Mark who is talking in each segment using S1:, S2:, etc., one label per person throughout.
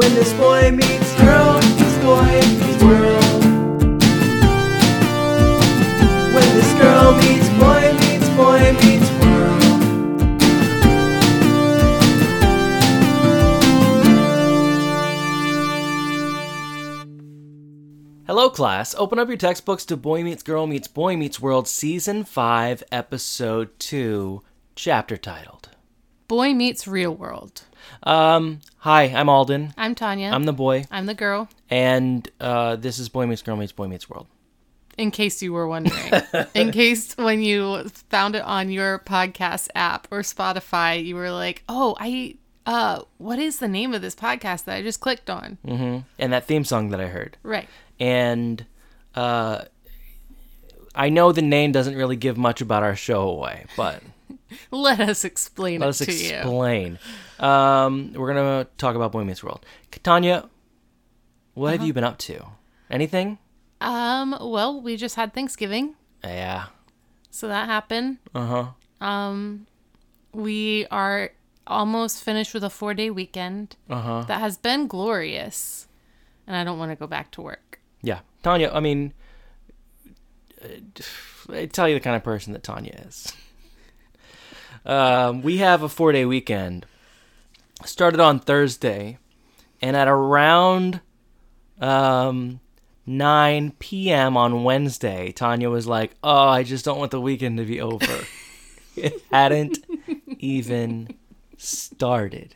S1: When this boy meets girl, meets boy meets world. When this girl meets boy meets boy meets world. Hello, class. Open up your textbooks to Boy Meets Girl Meets Boy Meets World, Season 5, Episode 2, chapter titled.
S2: Boy meets real world.
S1: Um, hi, I'm Alden.
S2: I'm Tanya.
S1: I'm the boy,
S2: I'm the girl.
S1: and uh, this is Boy Meets Girl Meets Boy Meets World.
S2: In case you were wondering, in case when you found it on your podcast app or Spotify, you were like, "Oh, I uh, what is the name of this podcast that I just clicked on?"
S1: hmm And that theme song that I heard.
S2: Right.
S1: And uh, I know the name doesn't really give much about our show away, but
S2: Let us explain
S1: let
S2: it
S1: us
S2: to you.
S1: Um, we're going to talk about Boy Meets World. Tanya, what
S2: Uh-huh.
S1: have you been up to? Anything?
S2: Um. Well, we just had Thanksgiving,
S1: Yeah.
S2: so that happened.
S1: Uh huh.
S2: Um, we are almost finished with a four-day weekend
S1: Uh huh.
S2: that has been glorious, and I don't want to go back to work.
S1: Yeah, Tanya. I mean, I tell you the kind of person that Tanya is. Um, we have a four-day weekend. Started on Thursday, and at around um, 9 p.m. on Wednesday, Tanya was like, "Oh, I just don't want the weekend to be over." it hadn't even started.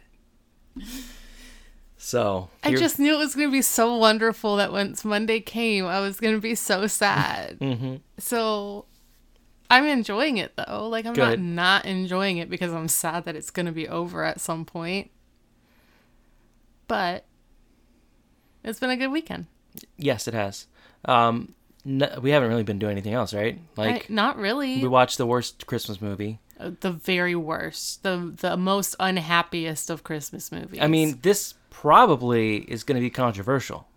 S1: So
S2: I just knew it was going to be so wonderful that once Monday came, I was going to be so sad.
S1: Mhm.
S2: So I'm enjoying it though. Like I'm
S1: Good.
S2: not not enjoying it because I'm sad that it's going to be over at some point. But it's been a good weekend.
S1: Yes, it has. Um, n- we haven't really been doing anything else, right? Like
S2: I, not really.
S1: we watched the worst Christmas movie.
S2: Uh, the very worst, the the most unhappiest of Christmas movies.
S1: I mean, this probably is going to be controversial.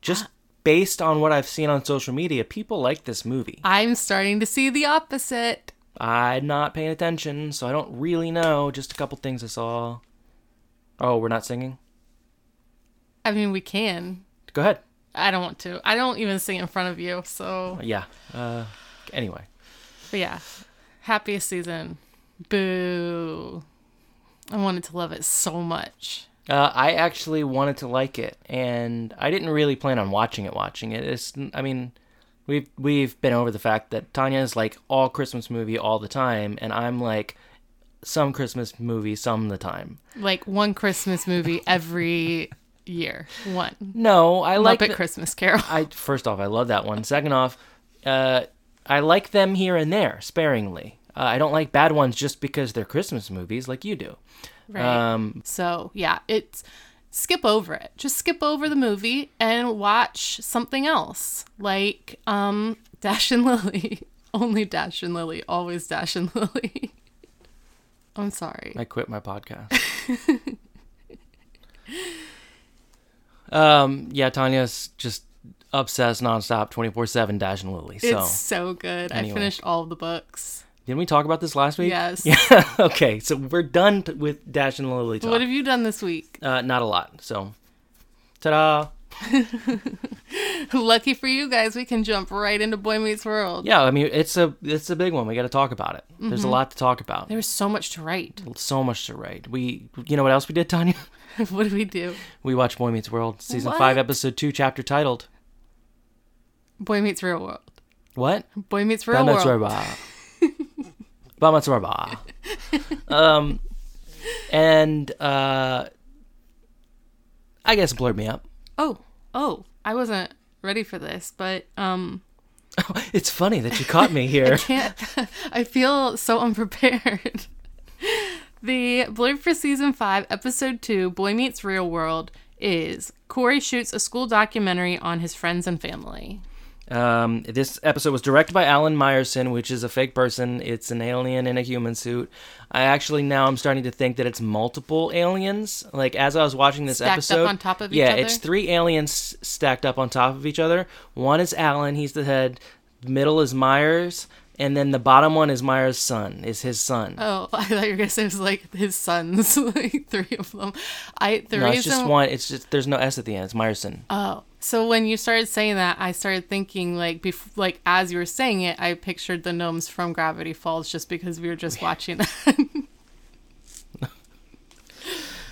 S1: Just based on what I've seen on social media, people like this movie.
S2: I'm starting to see the opposite.
S1: I'm not paying attention, so I don't really know. Just a couple things I saw. Oh, we're not singing?
S2: I mean, we can.
S1: Go ahead.
S2: I don't want to. I don't even sing in front of you, so
S1: Yeah. Uh, anyway.
S2: But yeah, happiest season. Boo. I wanted to love it so much.
S1: Uh, I actually wanted to like it, and I didn't really plan on watching it. Watching it, it's, I mean, we've we've been over the fact that Tanya is like all Christmas movie all the time, and I'm like some Christmas movie some the time.
S2: Like one Christmas movie every year. One.
S1: No, I like
S2: Muppet
S1: the-
S2: Christmas Carol.
S1: I first off, I love that one. Second off, uh, I like them here and there, sparingly. Uh, I don't like bad ones just because they're Christmas movies, like you do.
S2: Right.
S1: Um,
S2: so yeah, it's skip over it. Just skip over the movie and watch something else. Like um Dash and Lily. Only Dash and Lily. Always Dash and Lily. I'm sorry.
S1: I quit my podcast. um, yeah, Tanya's just obsessed nonstop, twenty four seven Dash and Lily. So
S2: it's so good.
S1: anyway.
S2: I finished all the books.
S1: didn't we talk about this last week?
S2: Yes.
S1: Yeah. okay, so we're done t- with Dash and Lily talk.
S2: What have you done this week?
S1: uh, not a lot. So, ta-da!
S2: Lucky for you guys, we can jump right into Boy Meets World.
S1: Yeah, I mean it's a it's a big one. We got to talk about it. There's a lot to talk about.
S2: There's so much to write.
S1: So much to write. We, you know what else we did, Tanya?
S2: what do we do?
S1: We watched Boy Meets World, season
S2: What?
S1: five, episode two, chapter titled
S2: Boy Meets Real World.
S1: what?
S2: Boy Meets Real World.
S1: Bamatswarba. Bamatswarba. um, and uh, I guess it blurred me up.
S2: Oh, oh, I wasn't ready for this, but um,
S1: It's funny that you caught me here.
S2: I can't. I feel so unprepared. the blurb for season five, episode two, Boy Meets Real World, is Corey shoots a school documentary on his friends and family.
S1: Um, this episode was directed by Alan Meyerson, which is a fake person. It's an alien in a human suit. I actually now I'm starting to think that it's multiple aliens. Like as I was watching this
S2: Stacked up
S1: episode,
S2: on top of each
S1: yeah, it's three aliens stacked up on top of each other. One is Alan, he's the head. Middle is Myers. And then the bottom one is Myers' son. Is his son.
S2: Oh, I thought you were gonna say it was like his sons, like three of them. I the
S1: no,
S2: reason
S1: it's just one. It's just there's no S at the end. It's Meyerson.
S2: Oh, so when you started saying that, I started thinking like, bef- like as you were saying it, I pictured the gnomes from Gravity Falls just because we were just watching that.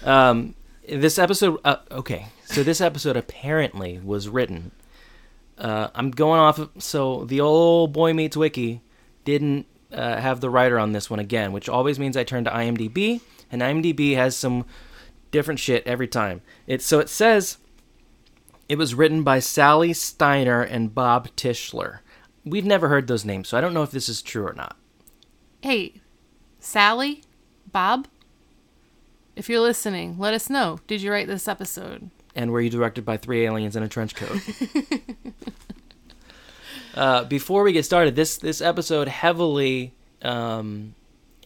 S1: Um, this episode. Uh, okay, so this episode apparently was written. Uh, I'm going off. Of, so the old Boy Meets Wiki didn't uh, have the writer on this one again, which always means I turn to IMDb, and IMDb has some different shit every time. It so it says it was written by Sally Steiner and Bob Tischler. We've never heard those names, so I don't know if this is true or not.
S2: hey, Sally, Bob, if you're listening, let us know. Did you write this episode?
S1: and were you directed by three aliens in a trench coat? uh, before we get started, this this episode heavily, um,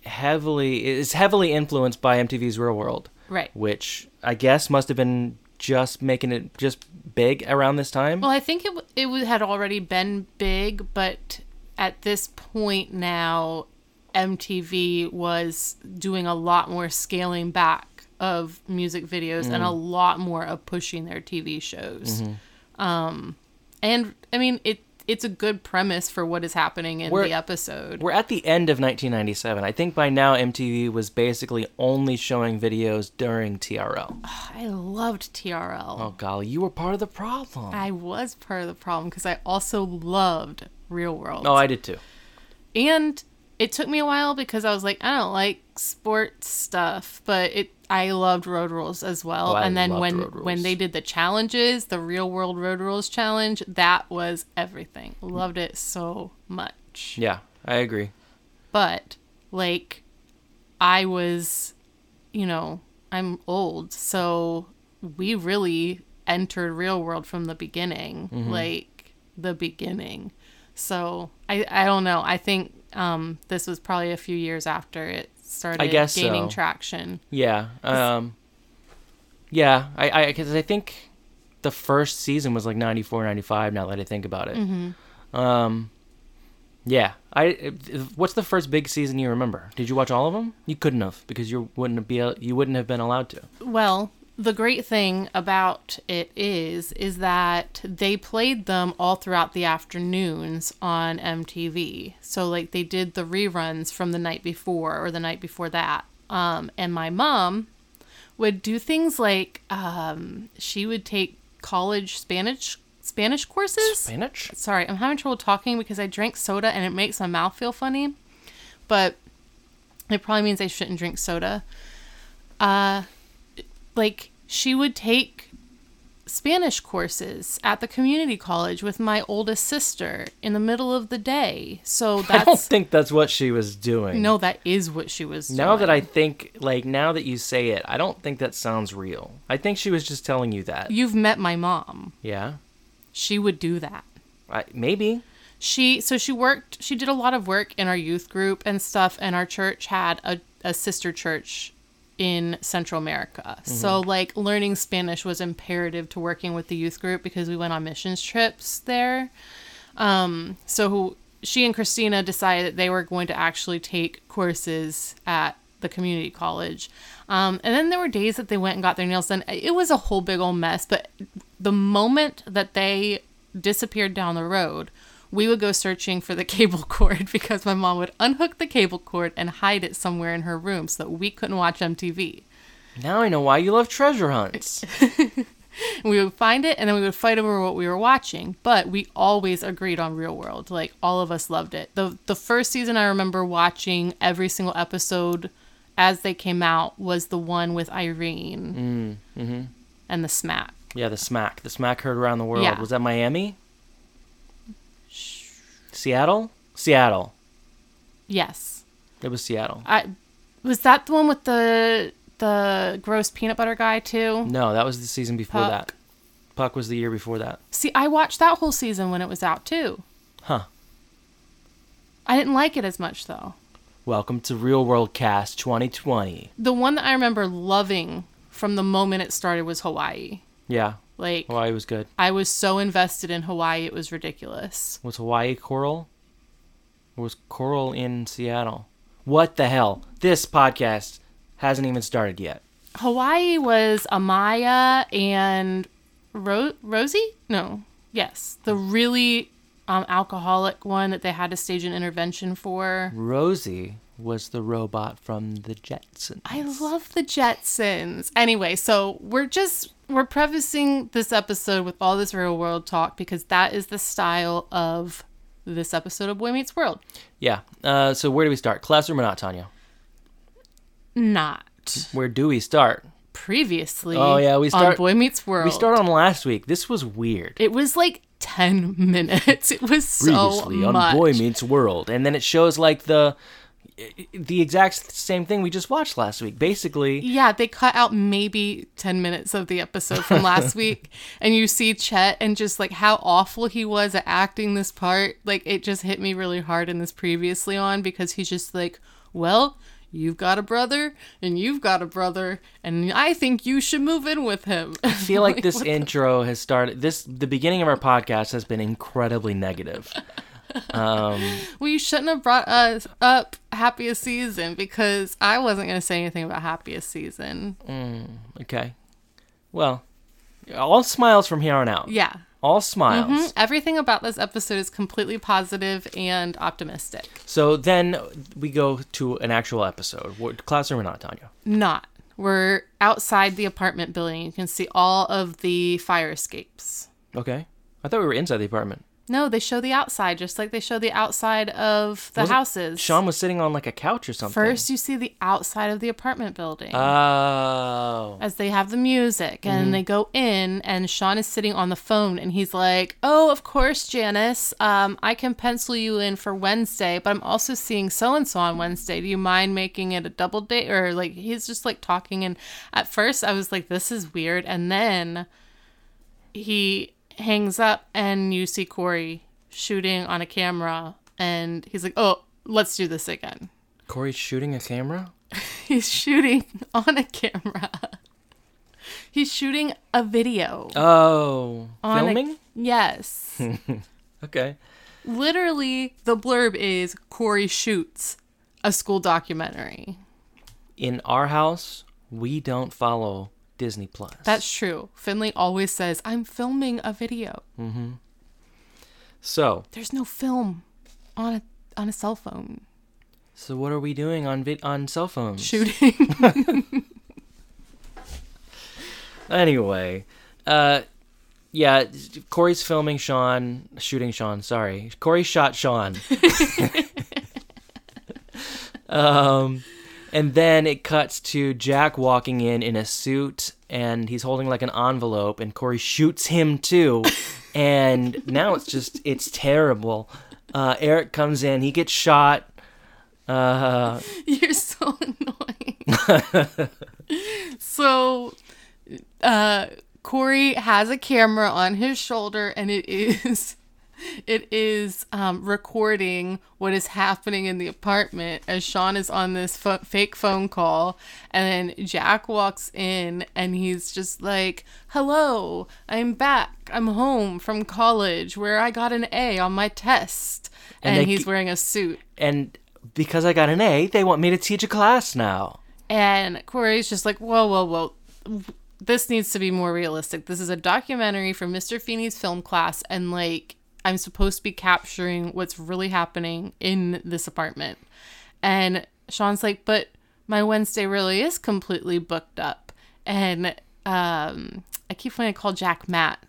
S1: heavily is heavily influenced by MTV's Real World,
S2: Right.
S1: which I guess must have been just making it just big around this time.
S2: Well, I think it it had already been big, but at this point now, MTV was doing a lot more scaling back of music videos and a lot more of pushing their TV shows. Um, and I mean, it it's a good premise for what is happening in
S1: We're-
S2: the episode.
S1: We're at the end of 1997. I think by now MTV was basically only showing videos during TRL.
S2: I loved TRL.
S1: Oh golly, you were part of the problem.
S2: I was part of the problem because I also loved Real World.
S1: oh, I did too.
S2: and it took me a while because I was like, I don't like sports stuff, but it I loved Road Rules as well.
S1: Oh, I
S2: and then when when they did the challenges, the Real World Road Rules challenge, that was everything. Loved it so much.
S1: Yeah, I agree.
S2: But like I was, you know, I'm old, so we really entered Real World from the beginning,
S1: Mm-hmm.
S2: like the beginning. So I I don't know. I think um this was probably a few years after it started I
S1: guess
S2: gaining
S1: so.
S2: traction.
S1: Yeah. Um, yeah. I, I, because I think the first season was like 94, 95, now that I think about it.
S2: Mm-hmm.
S1: Um, yeah. I, what's the first big season you remember? Did you watch all of them? You couldn't have because you wouldn't be, you wouldn't have been allowed to.
S2: Well, the great thing about it is is that they played them all throughout the afternoons on MTV. So like they did the reruns from the night before or the night before that. Um, and my mom would do things like um, she would take college Spanish Spanish courses.
S1: Spanish?
S2: Sorry, I'm having trouble talking because I drank soda and it makes my mouth feel funny. But it probably means I shouldn't drink soda. Uh like she would take Spanish courses at the community college with my oldest sister in the middle of the day. So that's,
S1: I don't think that's what she was doing.
S2: no, that is what she was doing.
S1: Now that I think, like, now that you say it, I don't think that sounds real. I think she was just telling you that.
S2: you've met my mom,
S1: Yeah.
S2: she would do that.
S1: I, maybe.
S2: she so she worked she did a lot of work in our youth group and stuff and our church had a, a sister church in central america. So like learning spanish was imperative to working with the youth group because we went on missions trips there. Um so she and christina decided that they were going to actually take courses at the community college. Um, and then there were days that they went and got their nails done. It was a whole big old mess but the moment that they disappeared down the road we would go searching for the cable cord because my mom would unhook the cable cord and hide it somewhere in her room so that we couldn't watch MTV.
S1: Now I know why you love treasure hunts.
S2: We would find it and then we would fight over what we were watching, but we always agreed on Real World. Like all of us loved it. The the first season I remember watching every single episode as they came out was the one with Irene mm, mm-hmm. and the smack.
S1: Yeah, the smack. The smack heard around the world.
S2: Yeah.
S1: Was that Miami? Seattle? Seattle.
S2: Yes.
S1: It was Seattle.
S2: I was that the one with the the gross peanut butter guy too?
S1: No, that was the season before
S2: Puck.
S1: that. Puck was the year before that.
S2: See, I watched that whole season when it was out too.
S1: Huh.
S2: I didn't like it as much though.
S1: Welcome to Real World Cast 2020.
S2: The one that I remember loving from the moment it started was Hawaii.
S1: Yeah,
S2: Like
S1: Hawaii was good.
S2: I was so invested in Hawaii, it was ridiculous.
S1: Was Hawaii coral? Or was Coral in Seattle? What the hell? This podcast hasn't even started yet.
S2: Hawaii was Amaya and Ro- Rosie? No. Yes. The really um, alcoholic one that they had to stage an intervention for.
S1: Rosie was the robot from the Jetsons.
S2: I love the Jetsons. Anyway, so we're just we're prefacing this episode with all this real world talk because that is the style of this episode of Boy Meets World.
S1: Yeah. Uh, so where do we start? Classroom or not, Tanya?
S2: Not
S1: Where do we start?
S2: previously.
S1: Oh, yeah, we
S2: on
S1: start-
S2: Boy Meets World.
S1: We start on last week. This was weird.
S2: It was like ten minutes. It was so
S1: Previously on. Boy Meets World, and then it shows like the the exact same thing we just watched last week. Basically,
S2: Yeah, they cut out maybe 10 minutes of the episode from last week. And you see Chet and just like how awful he was at acting this part. Like it just hit me really hard in this previously on because he's just like, well, you've got a brother and you've got a brother. And I think you should move in with him.
S1: I feel like this intro has started. This the beginning of our podcast has been incredibly negative. Um,
S2: well, you shouldn't have brought us up Happiest Season because I wasn't going to say anything about Happiest Season.
S1: okay, well, all smiles from here on out.
S2: Yeah.
S1: All smiles.
S2: Mhm. Everything about this episode is completely positive and optimistic.
S1: So then we go to an actual episode. What, classroom or not, Tanya?
S2: Not. We're outside the apartment building. You can see all of the fire escapes.
S1: Okay. I thought we were inside the apartment.
S2: No, they show the outside, just like they show the outside of the
S1: Wasn't-
S2: houses.
S1: Sean was sitting on like a couch or something.
S2: First, you see the outside of the apartment building.
S1: Oh.
S2: as they have the music and
S1: Mm-hmm.
S2: they go in and Sean is sitting on the phone and he's like, "Oh, of course, Janice. Um, I can pencil you in for Wednesday, but I'm also seeing so and so on Wednesday. Do you mind making it a double date?" Or like he's just like talking and at first I was like, "This is weird," and then he hangs up and you see Corey shooting on a camera and he's like, "Oh, let's do this again."
S1: Corey's shooting a camera?
S2: He's shooting on a camera. He's shooting a video.
S1: Oh.
S2: on a-
S1: Filming?
S2: yes.
S1: Okay.
S2: Literally, the blurb is Corey shoots a school documentary.
S1: In our house, we don't follow Disney Plus.
S2: That's true. Finley always says, I'm filming a video.
S1: so.
S2: There's no film on a on a cell phone.
S1: So what are we doing on vid- on cell phones?
S2: Shooting.
S1: Anyway, uh, yeah, Corey's filming Sean, shooting Sean. Sorry, Corey shot Sean. um, and then it cuts to Jack walking in in a suit, and he's holding like an envelope, and Corey shoots him too. and now it's just it's terrible. Uh, Eric comes in, he gets shot. Uh,
S2: You're so annoying. so, uh, Corey has a camera on his shoulder, and it is, it is um, recording what is happening in the apartment as Sean is on this pho- fake phone call, and then Jack walks in, and he's just like, "Hello, I'm back. I'm home from college where I got an A on my test."
S1: And
S2: And, he's
S1: ke-
S2: wearing a suit.
S1: and because I got an A, they want me to teach a class now.
S2: And Corey's just like, whoa, whoa, whoa. This needs to be more realistic. This is a documentary from Mr. Feeney's film class, and like, I'm supposed to be capturing what's really happening in this apartment. And Sean's like, but my Wednesday really is completely booked up. And um, I keep wanting to call Jack Matt.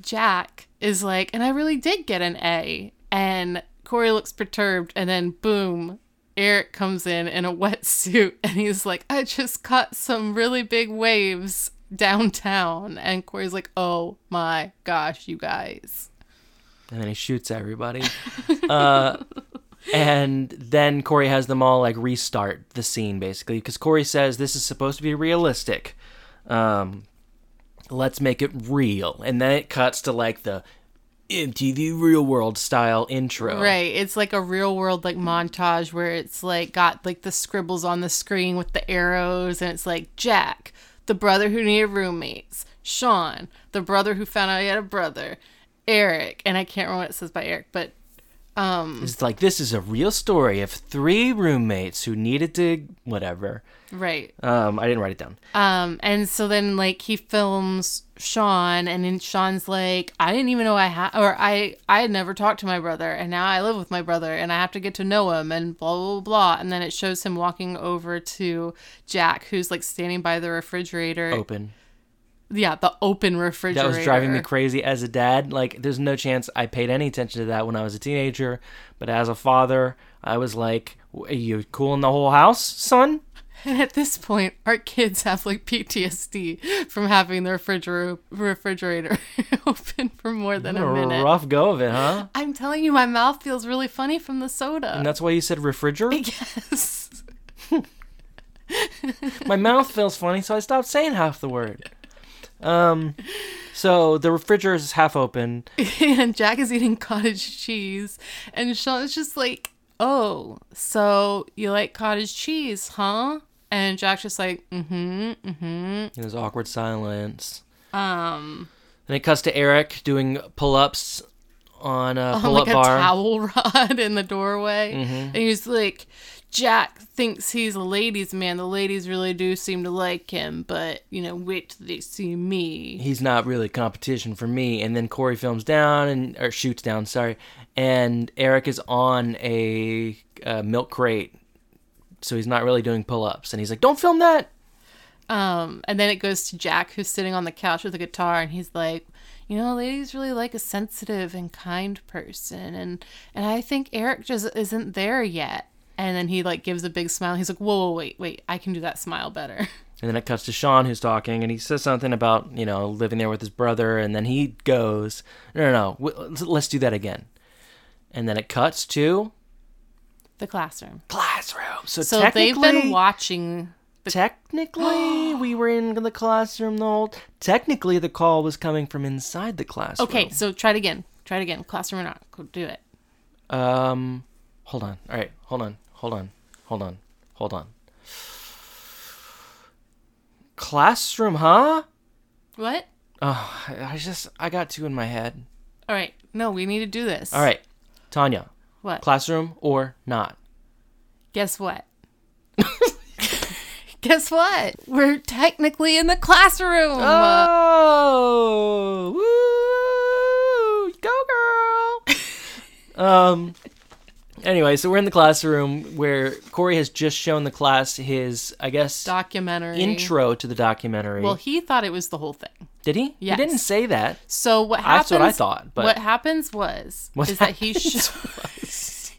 S2: Jack is like, and I really did get an A. And Corey looks perturbed, and then boom, Eric comes in in a wetsuit, and he's like, I just caught some really big waves downtown. And Corey's like, oh my gosh, you guys.
S1: and then he shoots everybody. uh, and then Corey has them all like restart the scene basically because Corey says this is supposed to be realistic. Um, let's make it real, and then it cuts to like the MTV Real World style intro.
S2: Right. It's like a real world like montage where it's like got like the scribbles on the screen with the arrows and it's like Jack, the brother who needed roommates, Sean, the brother who found out he had a brother, Eric, and I can't remember what it says by Eric, but Um,
S1: It's like this is a real story of three roommates who needed to whatever.
S2: right.
S1: Um, I didn't write it down.
S2: Um, and so then like he films Sean, and then Sean's like, I didn't even know I had, or I I had never talked to my brother, and now I live with my brother, and I have to get to know him, and blah blah blah. And then it shows him walking over to Jack, who's like standing by the refrigerator.
S1: Open.
S2: Yeah, the open refrigerator.
S1: That was driving me crazy as a dad. Like, there's no chance I paid any attention to that when I was a teenager. But as a father, I was like, "Are you cooling the whole house, son?"
S2: And at this point, our kids have like PTSD from having the refrigerator refrigerator open for more than a
S1: A
S2: minute.
S1: rough go of it, huh?
S2: I'm telling you, my mouth feels really funny from the soda.
S1: And that's why you said refrigerator.
S2: yes.
S1: My mouth feels funny, so I stopped saying half the word. Um, so the refrigerator is half open.
S2: and Jack is eating cottage cheese, and Sean's just like, "Oh, so you like cottage cheese, huh?" And Jack's just like, "Mm-hmm, mm-hmm."
S1: And there's awkward silence.
S2: Um,
S1: and it cuts to Eric doing pull-ups on a
S2: on
S1: pull-up
S2: like a
S1: bar.
S2: towel rod in the doorway,
S1: Mm-hmm.
S2: and he's like, "Jack thinks he's a ladies' man. The ladies really do seem to like him, but you know, wait till they see me."
S1: He's not really competition for me. And then Corey films down and or shoots down, sorry. And Eric is on a, uh milk crate, so he's not really doing pull-ups. And he's like, "Don't film that."
S2: Um, and then it goes to Jack, who's sitting on the couch with a guitar, and he's like, "You know, ladies really like a sensitive and kind person, and and I think Eric just isn't there yet." And then he like gives a big smile. He's like, "Whoa, whoa, wait, wait! I can do that smile better."
S1: And then it cuts to Sean, who's talking, and he says something about you know living there with his brother, and then he goes, "No, no, no, w- let's- do that again." And then it cuts to
S2: the classroom.
S1: classroom. So,
S2: So they've been watching.
S1: technically, we were in the classroom the whole. Technically, the call was coming from inside the classroom.
S2: Okay, so try it again. Try it again. Classroom or not? Go do it.
S1: Um, hold on. All right, hold on, hold on, hold on, hold on. Classroom, huh?
S2: What?
S1: Oh, I I just I got two in my head.
S2: All right. No, we need to do this.
S1: All right, Tanya,
S2: What?
S1: classroom or not?
S2: Guess what? Guess what? We're technically in the classroom.
S1: Oh, woo, go girl. um. Anyway, so we're in the classroom where Corey has just shown the class his, I guess,
S2: documentary
S1: intro to the documentary.
S2: Well, he thought it was the whole thing.
S1: Did he?
S2: Yes.
S1: He didn't say that.
S2: So what happens?
S1: That's what I thought, but-
S2: what happens was
S1: What
S2: is that he.
S1: happens
S2: Sh-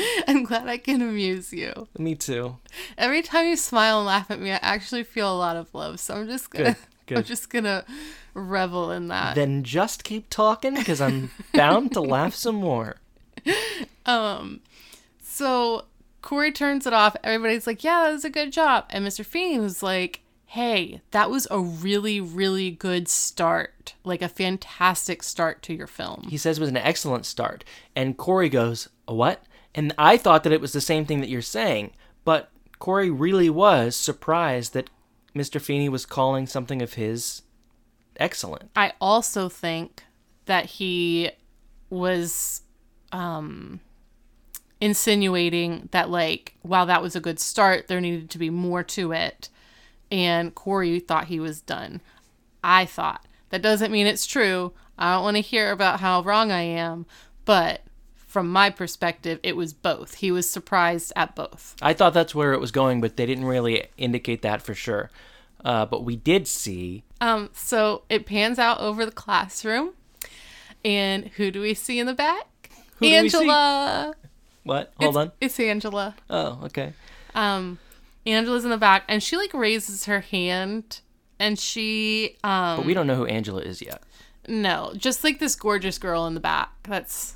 S2: I'm glad I can amuse you.
S1: Me too.
S2: Every time you smile and laugh at me, I actually feel a lot of love. So I'm just gonna.
S1: Good, good.
S2: I'm just gonna revel in that.
S1: Then just keep talking because I'm bound to laugh some more.
S2: Um, so Corey turns it off. Everybody's like, "Yeah, that was a good job," and Mr. Feeney was like, "Hey, that was a really, really good start. Like a fantastic start to your film."
S1: He says it was an excellent start. And Corey goes, a what? And I thought that it was the same thing that you're saying. But Corey really was surprised that Mr. Feeney was calling something of his excellent.
S2: I also think that he was um insinuating that like while that was a good start, there needed to be more to it. And Corey thought he was done. I thought. That doesn't mean it's true. I don't want to hear about how wrong I am, but from my perspective, it was both. He was surprised at both.
S1: I thought that's where it was going, but they didn't really indicate that for sure. Uh, but we did see
S2: Um, so it pans out over the classroom, and who do we see in the back?
S1: Who do we see?
S2: Angela.
S1: what? Hold
S2: it's,
S1: on.
S2: It's Angela.
S1: Oh, okay.
S2: Um, Angela's in the back, and she like raises her hand, and she um
S1: But we don't know who Angela is yet.
S2: no, just like this gorgeous girl in the back. That's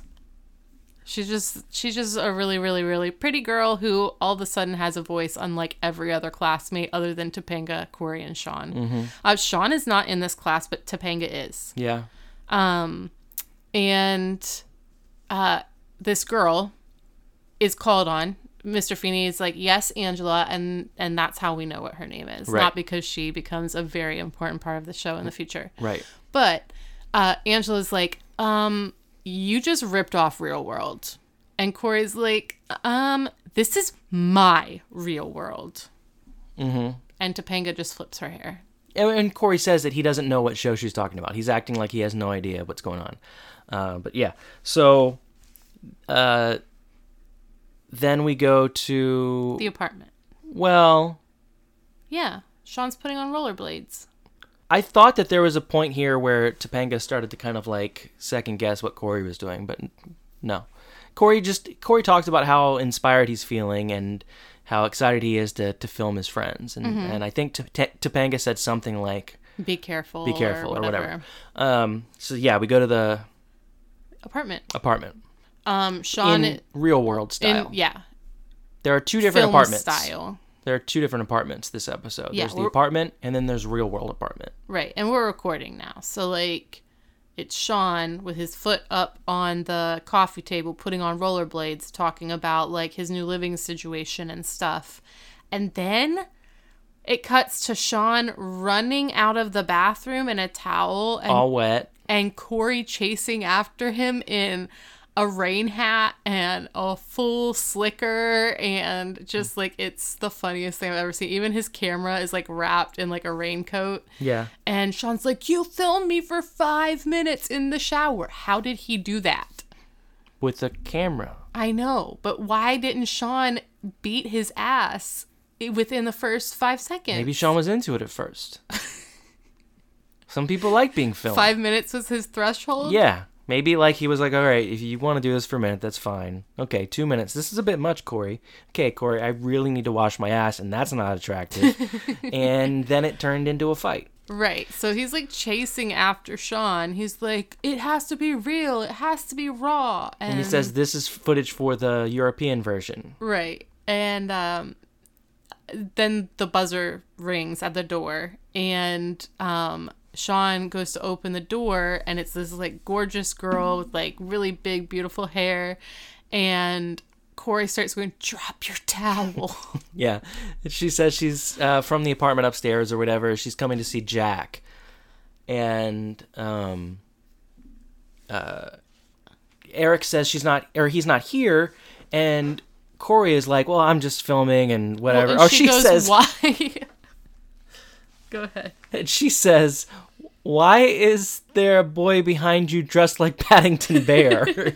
S2: she's just she's just a really really really pretty girl who all of a sudden has a voice unlike every other classmate other than Topanga, Corey, and Sean.
S1: Mm-hmm.
S2: Uh, Sean is not in this class, but Topanga is.
S1: Yeah.
S2: Um, and uh, this girl is called on. Mr. Feeney is like, yes, Angela, and and that's how we know what her name is,
S1: Right.
S2: not because she becomes a very important part of the show in the future.
S1: Right.
S2: But uh, Angela's like, um, you just ripped off Real World. And Corey's like, um, this is my real world. Mm-hmm. And Topanga just flips her hair.
S1: And, and Corey says that he doesn't know what show she's talking about. He's acting like he has no idea what's going on. Uh, but yeah, so uh, then we go to
S2: The apartment.
S1: well.
S2: Yeah. Sean's putting on rollerblades.
S1: I thought that there was a point here where Topanga started to kind of like second guess what Corey was doing, but no. Corey just Corey talks about how inspired he's feeling and how excited he is to, to film his friends, and and I think T- T- Topanga said something like
S2: Be careful.
S1: "be careful" or whatever. Um, so yeah, we go to the
S2: Apartment.
S1: apartment
S2: Um, Sean
S1: in real world
S2: in
S1: style.
S2: yeah,
S1: There are two different
S2: film
S1: apartments.
S2: style.
S1: There are two different apartments this episode.
S2: Yeah,
S1: there's the apartment and then there's real world apartment.
S2: Right. And we're recording now. So like it's Sean with his foot up on the coffee table putting on rollerblades talking about like his new living situation and stuff. And then it cuts to Sean running out of the bathroom in a towel and
S1: All wet.
S2: and Corey chasing after him in a rain hat and a full slicker and just mm. like it's the funniest thing I've ever seen. Even his camera is like wrapped in like a raincoat.
S1: Yeah.
S2: And Sean's like, You filmed me for five minutes in the shower. How did he do that?
S1: With the camera.
S2: I know, but why didn't Sean beat his ass within the first five seconds?
S1: Maybe Sean was into it at first. Some people like being filmed.
S2: five minutes was his threshold.
S1: Yeah. Maybe like he was like, all right, if you want to do this for a minute, that's fine. Okay, two minutes. This is a bit much, Corey. Okay, Corey, I really need to wash my ass, and that's not attractive. and then it turned into a fight.
S2: Right. So he's like chasing after Sean. He's like, it has to be real. It has to be raw. And,
S1: And he says this is footage for the European version.
S2: right. And um, then the buzzer rings at the door, and um, Sean goes to open the door, and it's this like gorgeous girl with like really big, beautiful hair, and Corey starts going, "Drop your towel."
S1: Yeah. She says she's uh, from the apartment upstairs or whatever. She's coming to see Jack. And um, uh, Eric says she's not, or he's not here. And Corey is like, well, I'm just filming and whatever.
S2: and
S1: oh, she,
S2: goes,
S1: says,
S2: "Why?" Go ahead.
S1: and she says, why is there a boy behind you dressed like Paddington Bear?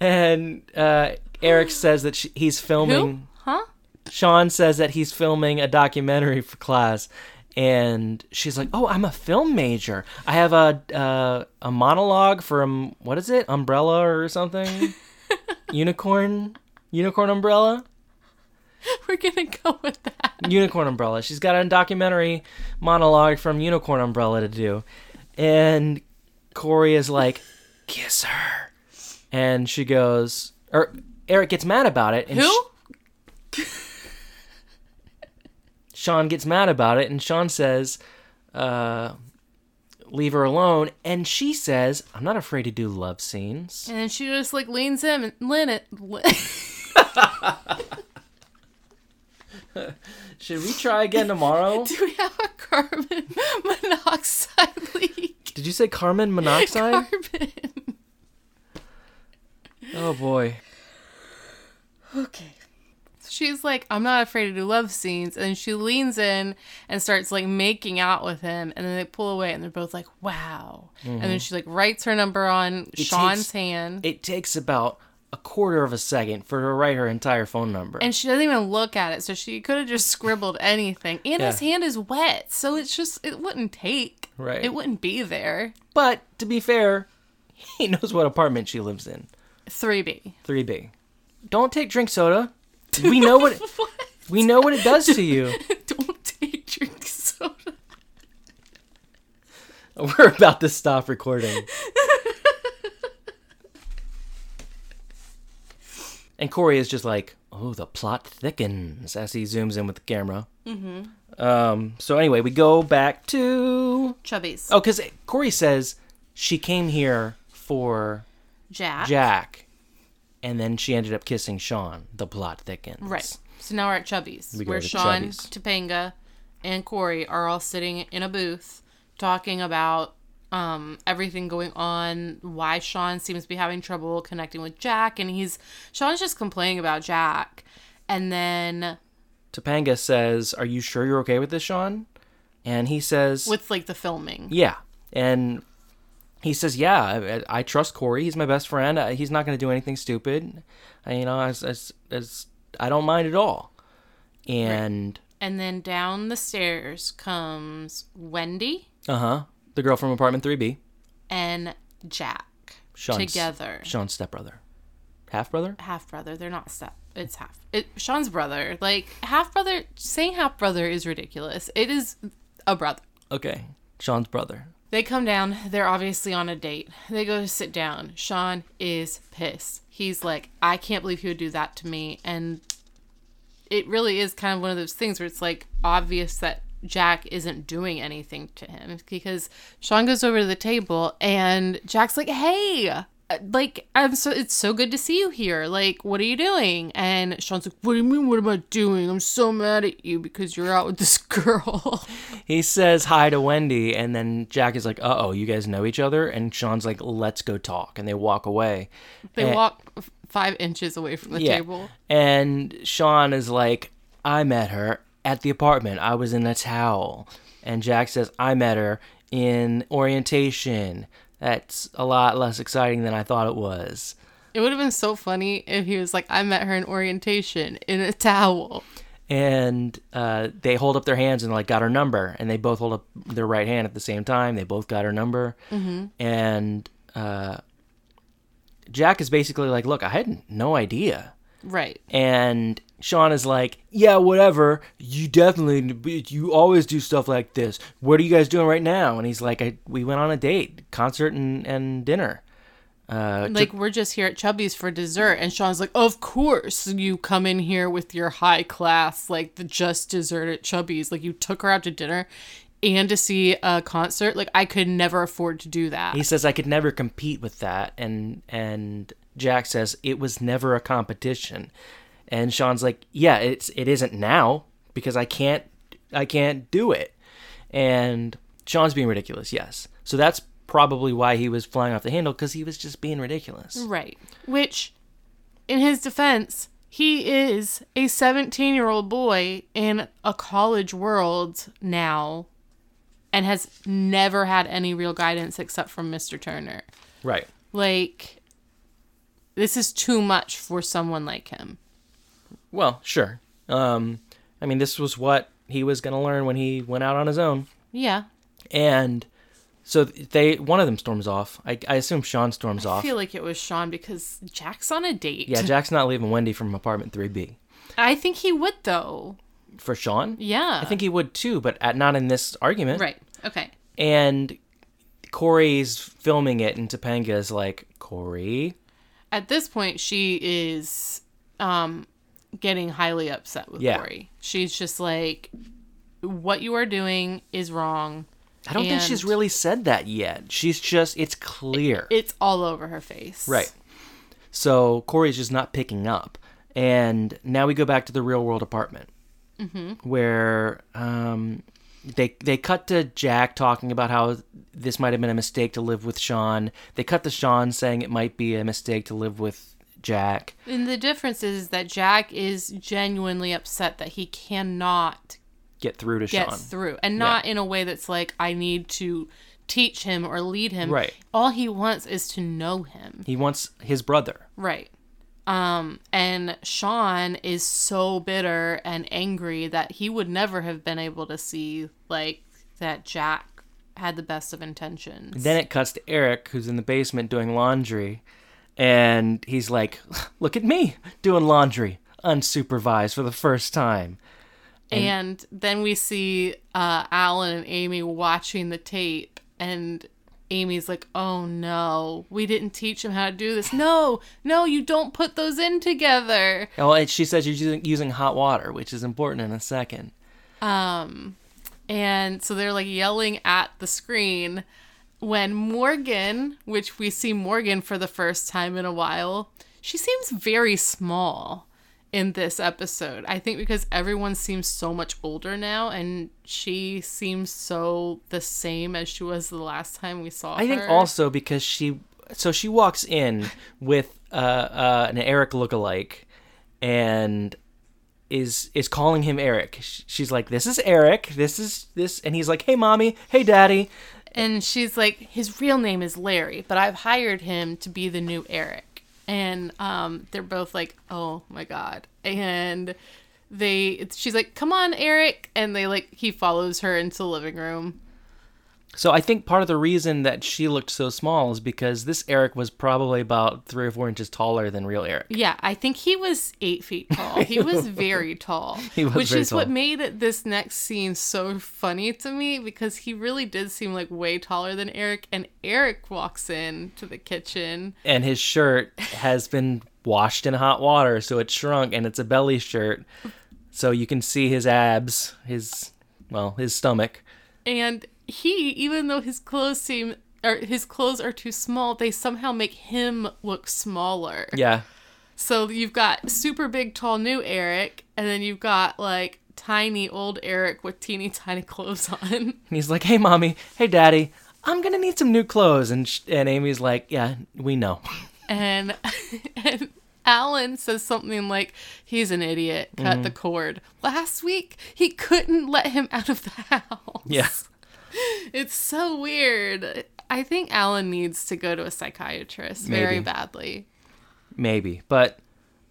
S1: and uh, Eric says that she, he's filming.
S2: Huh?
S1: Sean says that he's filming a documentary for class, and she's like, "Oh, I'm a film major. I have a uh, a monologue from what is it, Umbrella or something, Unicorn, Unicorn Umbrella,
S2: We're gonna go with that.
S1: Unicorn Umbrella. She's got a documentary monologue from Unicorn Umbrella to do, and Corey is like, "Kiss her," and she goes, or Eric gets mad about it. And
S2: Who?
S1: sh- Sean gets mad about it, and Sean says, uh, leave her alone. And she says, I'm not afraid to do love scenes.
S2: And then she just like leans him and lean it.
S1: Should we try again tomorrow?
S2: Do we have a carbon monoxide leak?
S1: Did you say Carmen monoxide?
S2: Carbon.
S1: Oh boy.
S2: Okay. She's like, I'm not afraid to do love scenes. And she leans in and starts like making out with him. And then they pull away and they're both like, wow. And then mm-hmm. she like writes her number on Sean's
S1: takes-
S2: hand.
S1: It takes about a quarter of a second for her to write her entire phone number.
S2: and she doesn't even look at it. So she could have just scribbled anything. And his
S1: Yeah.
S2: hand is wet. So it's just, it wouldn't take.
S1: Right.
S2: It wouldn't be there.
S1: but to be fair, he knows what apartment she lives in.
S2: 3B.
S1: 3B. Don't take drink soda. We know what
S2: what?
S1: we know what it does to you.
S2: Don't take drink soda.
S1: We're about to stop recording. And Corey is just like, oh, the plot thickens as he zooms in with the camera. Mm-hmm. Um, so anyway, we go back to
S2: Chubby's.
S1: oh, because Corey says she came here for
S2: Jack.
S1: Jack, and then she ended up kissing Sean. The plot thickens.
S2: Right. So now we're at Chubby's,
S1: We
S2: where Sean,
S1: Chubby's.
S2: Topanga, and Corey are all sitting in a booth talking about um, everything going on, why Sean seems to be having trouble connecting with Jack, and he's Sean's just complaining about Jack, and then
S1: Topanga says, "Are you sure you're okay with this, Sean?" And he says,
S2: with like the filming,
S1: "Yeah." And he says, "Yeah, I, I trust Corey. He's my best friend. Uh, He's not going to do anything stupid. I, you know, as, as, as I don't mind at all." And
S2: and then down the stairs comes Wendy
S1: uh huh, the girl from apartment three B,
S2: and Jack
S1: Sean's
S2: together.
S1: Sean's stepbrother, half brother.
S2: half brother. They're not step. It's half. It Sean's brother. Like half brother. Saying half brother is ridiculous. It is a brother.
S1: Okay, Sean's brother.
S2: They come down. They're obviously on a date. They go to sit down. Sean is pissed. He's like, I can't believe he would do that to me. And it really is kind of one of those things where it's like obvious that Jack isn't doing anything to him because Sean goes over to the table and Jack's like, "Hey, uh, like I'm so it's so good to see you here. Like, what are you doing?" And Sean's like, "What do you mean? What am I doing? I'm so mad at you because you're out with this girl."
S1: He says hi to Wendy, and then Jack is like, "Uh oh, you guys know each other?" And Sean's like, "Let's go talk," and they walk away.
S2: they
S1: And-
S2: walk five inches away from the
S1: Yeah.
S2: table.
S1: And Sean is like, I met her at the apartment. I was in a towel. And Jack says, I met her in orientation. That's a lot less exciting than I thought it was.
S2: It would have been so funny if he was like, "I met her in orientation in a towel."
S1: And uh, they hold up their hands and like got her number. And they both hold up their right hand at the same time. They both got her number. Mm-hmm. And uh, Jack is basically like, Look, I had no idea.
S2: Right.
S1: And Sean is like, "Yeah, whatever. You definitely, you always do stuff like this. What are you guys doing right now?" And he's like, I, "We went on a date, concert, and, and dinner." Uh, to-
S2: Like we're just here at Chubby's for dessert, and Sean's like, "Of course you come in here with your high class, like the just dessert at Chubby's. Like you took her out to dinner, and to see a concert. Like I could never afford to do that."
S1: he says, "I could never compete with that," and and Jack says, "It was never a competition." And Sean's like, "Yeah, it's it isn't now because I can't I can't do it." And Sean's being ridiculous, yes. So that's probably why he was flying off the handle because he was just being ridiculous.
S2: Right. Which, in his defense, he is a 17 year old boy in a college world now and has never had any real guidance except from Mr. Turner.
S1: Right.
S2: Like, this is too much for someone like him.
S1: Well, sure. Um, I mean, this was what he was going to learn when he went out on his own,
S2: Yeah.
S1: and so they one of them storms off. I, I assume Sean storms
S2: I
S1: off.
S2: I feel like it was Sean because Jack's on a date.
S1: Yeah, Jack's not leaving Wendy from apartment three B.
S2: I think he would, though.
S1: For Sean,
S2: Yeah.
S1: I think he would too, but at, not in this argument.
S2: Right. Okay.
S1: And Corey's filming it, and Topanga's like, Corey,
S2: at this point she is um getting highly upset with
S1: Yeah.
S2: Corey. She's just like what you are doing is wrong.
S1: I don't think she's really said that yet. She's just, it's clear.
S2: It's all over her face.
S1: Right. So Corey's just not picking up. And now we go back to the real world apartment where um, they they cut to Jack talking about how this might have been a mistake to live with Sean. They cut to Sean saying it might be a mistake to live with Jack.
S2: And the difference is that Jack is genuinely upset that he cannot
S1: Get through to
S2: get
S1: Sean.
S2: through and not in a way that's like I need to teach him or lead him.
S1: Right.
S2: All he wants is to know him.
S1: He wants his brother.
S2: Right. Um, and Sean is so bitter and angry that he would never have been able to see like that Jack had the best of intentions.
S1: Then it cuts to Eric, who's in the basement doing laundry, and he's like, "Look at me doing laundry, unsupervised for the first time."
S2: and then we see uh, Alan and Amy watching the tape, and Amy's like, "Oh no, we didn't teach him how to do this. No, no, you don't put those in together."
S1: Oh, and she says you're using, using hot water, which is important in a second.
S2: Um, and so they're like yelling at the screen when Morgan, which we see Morgan for the first time in a while, she seems very small. In this episode. I think because everyone seems so much older now and she seems so the same as she was the last time we saw her.
S1: I think also because she, so she walks in with uh, uh, an Eric lookalike, and is is calling him Eric. She's like, "This is Eric. This is this," and he's like, "Hey, mommy. Hey, daddy."
S2: And she's like, his real name is Larry, but I've hired him to be the new Eric. And um, they're both like, oh my god. And they, she's like, come on, Eric. And they like, he follows her into the living room.
S1: So I think part of the reason that she looked so small is because this Eric was probably about three or four inches taller than real Eric.
S2: Yeah, I think he was eight feet tall. He was very tall.
S1: He was
S2: which
S1: very
S2: is what
S1: tall.
S2: made this next scene so funny to me because he really did seem like way taller than Eric. And Eric walks in to the kitchen.
S1: And his shirt has been washed in hot water, so it's shrunk, and it's a belly shirt, so you can see his abs, his well, his stomach.
S2: and he even though his clothes seem or his clothes are too small they somehow make him look smaller
S1: Yeah,
S2: so you've got super big tall new eric and then you've got like tiny old eric with teeny tiny clothes on
S1: And he's like, "Hey, mommy. Hey, daddy. I'm gonna need some new clothes." And sh- and Amy's like, "Yeah, we know."
S2: and and alan says something like he's an idiot cut the mm-hmm. cord last week he couldn't let him out of the house
S1: Yeah,
S2: it's so weird i think alan needs to go to a psychiatrist very badly
S1: maybe. But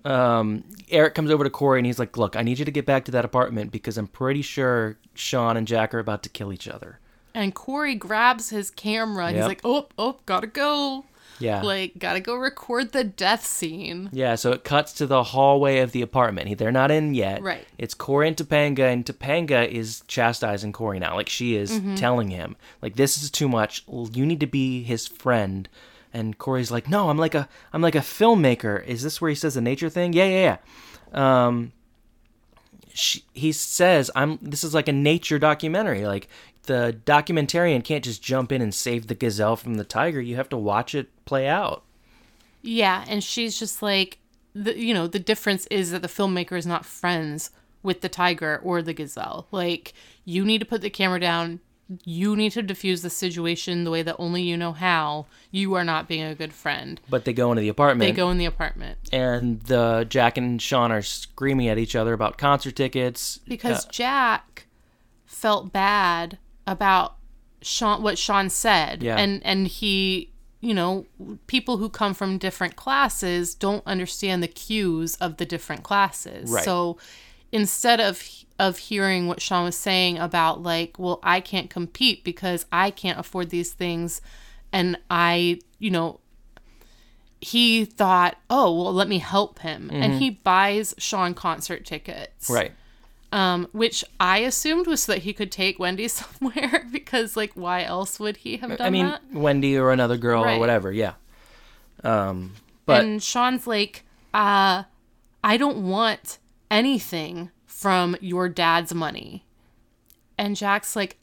S1: um, Eric comes over to Corey and he's like, "Look, I need you to get back to that apartment because I'm pretty sure Sean and Jack are about to kill each other."
S2: And Corey grabs his camera and
S1: Yep.
S2: he's like, oh, oh, gotta go.
S1: Yeah.
S2: Like, gotta go record the death scene.
S1: Yeah, so it cuts to the hallway of the apartment. They're not in yet.
S2: Right.
S1: It's Corey and Topanga, and Topanga is chastising Corey now. Like, she is
S2: Mm-hmm. telling
S1: him, like, this is too much. You need to be his friend. And Corey's like, no, I'm like a, I'm like a filmmaker. Is this where he says the nature thing? Yeah, yeah, yeah. Um, she, he says, I'm, this is like a nature documentary. Like, the documentarian can't just jump in and save the gazelle from the tiger. You have to watch it play out.
S2: Yeah. And she's just like, the, you know, the difference is that the filmmaker is not friends with the tiger or the gazelle. Like, you need to put the camera down. You need to diffuse the situation the way that only you know how. You are not being a good friend.
S1: But they go into the apartment.
S2: They go in the apartment
S1: and the Jack and Sean are screaming at each other about concert tickets
S2: because
S1: Uh,
S2: Jack felt bad about Sean what Sean said
S1: Yeah.
S2: and and he you know people who come from different classes don't understand the cues of the different classes
S1: Right.
S2: so instead of of hearing what Sean was saying about like well I can't compete because I can't afford these things and I you know he thought oh well let me help him and he buys Sean concert tickets
S1: Mm-hmm. right
S2: um, which I assumed was so that he could take Wendy somewhere because, like, why else would he have done that?
S1: i mean
S2: that?
S1: wendy or another girl or whatever yeah um but
S2: and Sean's like, uh, I don't want anything from your dad's money. And Jack's like,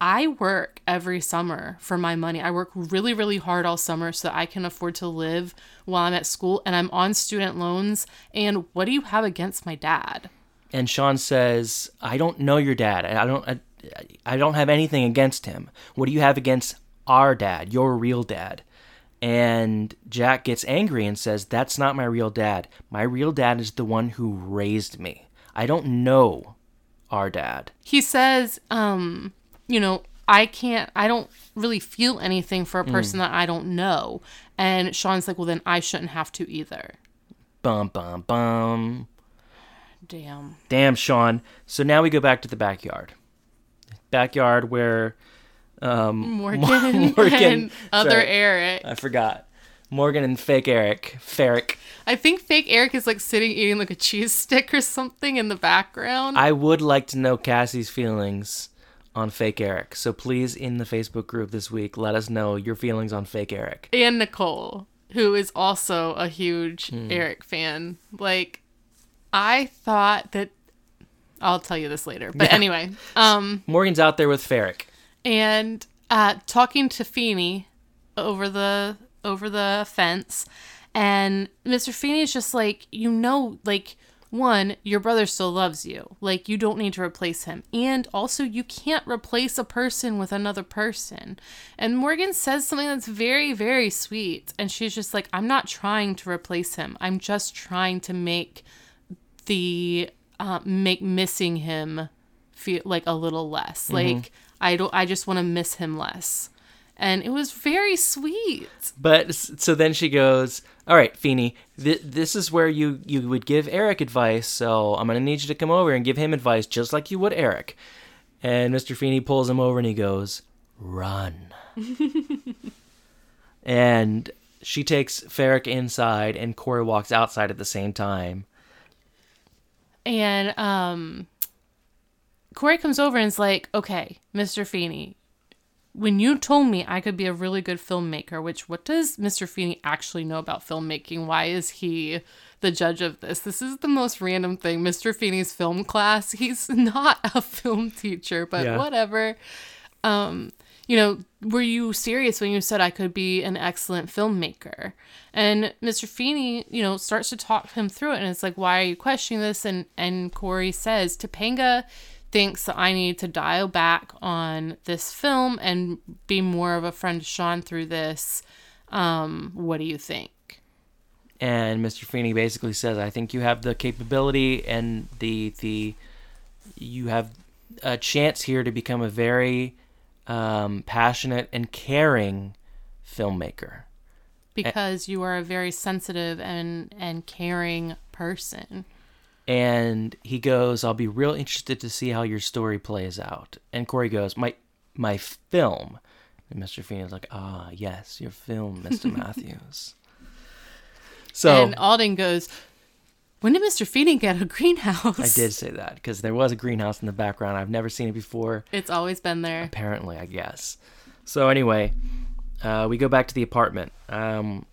S2: I work every summer for my money. I work really, really hard all summer so that I can afford to live while I'm at school and I'm on student loans. And what do you have against my dad?
S1: And sean says i don't know your dad. I don't I, I don't have anything against him. What do you have against our dad your real dad? And jack gets angry and says that's not my real dad. My real dad is the one who raised me. I don't know our dad.
S2: He says, um, you know, I can't, I don't really feel anything for a person that I don't know. And Sean's like, well, then I shouldn't have to either.
S1: bum bum bum
S2: Damn.
S1: Damn, Sean. So now we go back to the backyard. Backyard where um
S2: Morgan,
S1: Morgan,
S2: and other
S1: sorry.
S2: Eric.
S1: I forgot. Morgan and fake Eric. Ferrick.
S2: I think fake Eric is like sitting eating like a cheese stick or something in the background.
S1: I would like to know Cassie's feelings on fake Eric. So please in the Facebook group this week let us know your feelings on fake Eric.
S2: and Nicole, who is also a huge
S1: Hmm.
S2: Eric fan. Like, I thought that I'll tell you this later. But anyway, um,
S1: Morgan's out there with Ferrick.
S2: and uh, talking to Feeney over the over the fence, and Mr. Feeney is just like, you know, like one, your brother still loves you. Like, you don't need to replace him. And also, you can't replace a person with another person. And Morgan says something that's very, very sweet. And she's just like, I'm not trying to replace him. I'm just trying to make the, uh, make missing him feel like a little less. Like, I don't, I just want to miss him less. And it was very sweet.
S1: But so then she goes, "All right, Feeny, th- this is where you you would give Eric advice. So I'm gonna need you to come over and give him advice, just like you would Eric." And Mr. Feeny pulls him over and he goes, "Run." and she takes Ferrick inside, and Corey walks outside at the same time.
S2: And um Corey comes over and is like, okay, Mr. Feeney, when you told me I could be a really good filmmaker, which what does Mr. Feeney actually know about filmmaking? Why is he the judge of this? This is the most random thing. Mr. Feeney's film class, he's not a film teacher, but
S1: Yeah.
S2: whatever. Um, you know, were you serious when you said I could be an excellent filmmaker? And Mr. Feeney, you know, starts to talk him through it, and it's like, why are you questioning this? And and Corey says, Topanga thinks that I need to dial back on this film and be more of a friend to Sean through this. Um, what do you think?
S1: and Mr. Feeney basically says, "I think you have the capability and the the you have a chance here to become a very um, passionate and caring filmmaker."
S2: Because you are a very sensitive and and caring person.
S1: And he goes, "I'll be real interested to see how your story plays out." And Corey goes, "My my film." And Mr. Feeney's like, "Ah, yes, your film, Mr. Matthews." So
S2: and Alden goes, When did Mr. Feeney get a greenhouse?
S1: I did say that because there was a greenhouse in the background. I've never seen it before.
S2: It's always been there.
S1: apparently i guess so anyway uh, we go back to the apartment um,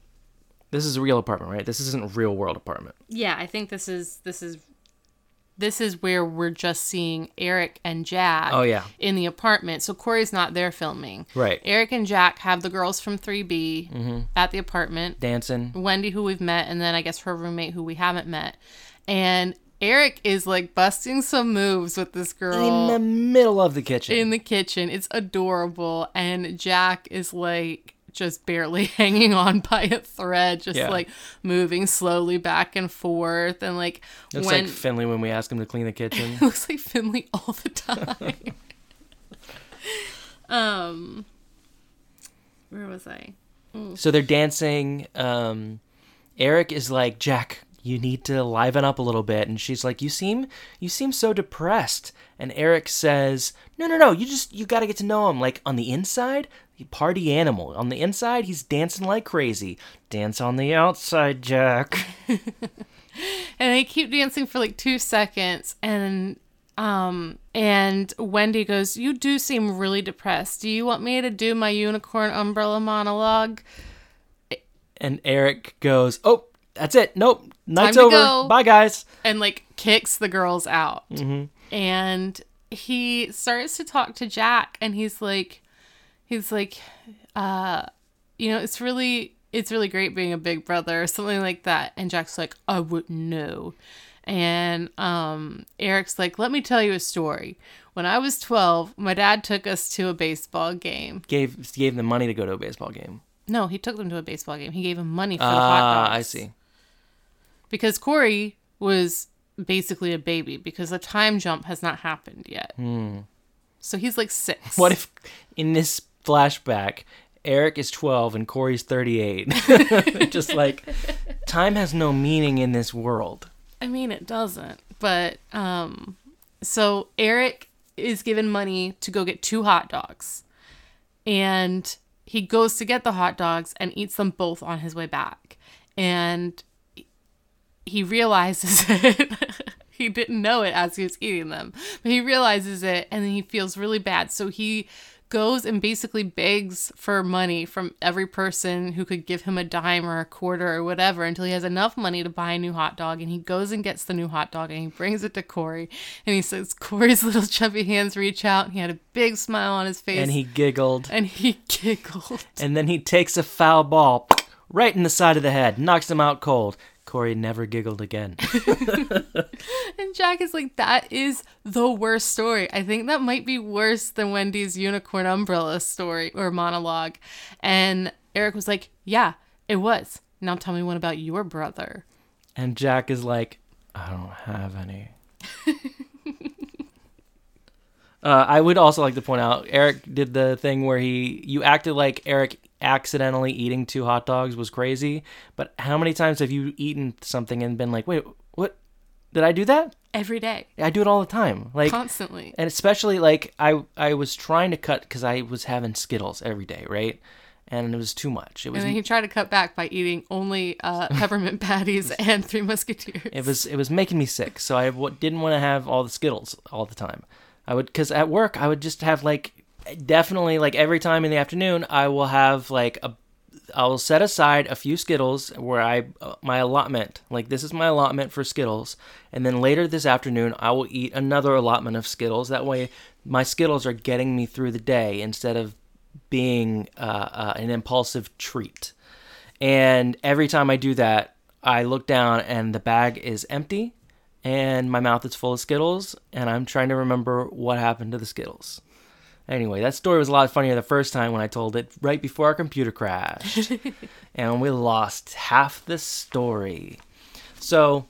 S1: this is a real apartment right this isn't a real world apartment
S2: Yeah, I think this is this is this is where we're just seeing Eric and Jack
S1: Oh, yeah.
S2: in the apartment. So Corey's not there filming.
S1: Right. Mm-hmm.
S2: Eric and Jack have the girls from 3B at the apartment.
S1: dancing
S2: Wendy, who we've met, and then I guess her roommate, who we haven't met. And Eric is like busting some moves with this girl
S1: in the middle of the kitchen
S2: in the kitchen. It's adorable. And Jack is like just barely hanging on by a thread, just
S1: Yeah.
S2: like moving slowly back and forth. And like
S1: looks
S2: when
S1: like finley when we ask him to clean the kitchen
S2: looks like Finley all the time. um where was I?
S1: so they're dancing um, eric is like jack you need to liven up a little bit and she's like you seem you seem so depressed and eric says no no no you just you got to get to know him like on the inside party animal on the inside he's dancing like crazy dance on the outside jack
S2: And they keep dancing for like two seconds and um and Wendy goes, You do seem really depressed. Do you want me to do my unicorn umbrella monologue?
S1: and eric goes oh that's it nope night's over
S2: go.
S1: bye guys
S2: and like kicks the girls out. And he starts to talk to Jack and he's like he's like uh you know, it's really it's really great being a big brother or something like that. And Jack's like, I wouldn't know. And um Eric's like, let me tell you a story. When I was 12, my dad took us to a baseball game.
S1: gave gave them money to go to a baseball game
S2: No, he took them to a baseball game. He gave them money for the hot
S1: ah
S2: dogs.
S1: i see
S2: because Corey was basically a baby because the time jump has not happened yet. So he's like six.
S1: Hmm. What if in this flashback, Eric is 12 and Corey's 38? Just like, time has no meaning in this world.
S2: I mean, it doesn't. But um, so Eric is given money to go get two hot dogs, and he goes to get the hot dogs and eats them both on his way back, and he realizes it. he didn't know it as he was eating them, but he realizes it and then he feels really bad. So he goes and basically begs for money from every person who could give him a dime or a quarter or whatever until he has enough money to buy a new hot dog. And he goes and gets the new hot dog and he brings it to Corey. And he says, Corey's little chubby hands reach out. And he had a big smile on his face.
S1: And he giggled.
S2: and he giggled.
S1: And then he takes a foul ball right in the side of the head, knocks him out cold. Corey never giggled again.
S2: And Jack is like, that is the worst story. I think that might be worse than Wendy's unicorn umbrella story or monologue. And Eric was like, yeah, it was. Now tell me one about your brother.
S1: and Jack is like, I don't have any. uh, I would also like to point out Eric did the thing where he you acted like Eric accidentally eating two hot dogs was crazy, but how many times have you eaten something and been like, wait, what? Did I do that?
S2: Every day,
S1: I do it all the time. Like
S2: constantly.
S1: and especially like I I was trying to cut because I was having Skittles every day, right? And it was too much. It was
S2: And then he tried to cut back by eating only uh, peppermint patties and Three Musketeers.
S1: it was it was making me sick. So I w- didn't want to have all the Skittles all the time. I would because at work I would just have like definitely like every time in the afternoon I will have like a I'll set aside a few Skittles where I uh, my allotment like this is my allotment for Skittles, and then later this afternoon I will eat another allotment of Skittles. That way, my Skittles are getting me through the day instead of being uh, uh, an impulsive treat. And every time I do that, I look down and the bag is empty, and my mouth is full of Skittles, and I'm trying to remember what happened to the Skittles. Anyway, that story was a lot funnier the first time when I told it right before our computer crashed. and we lost half the story. So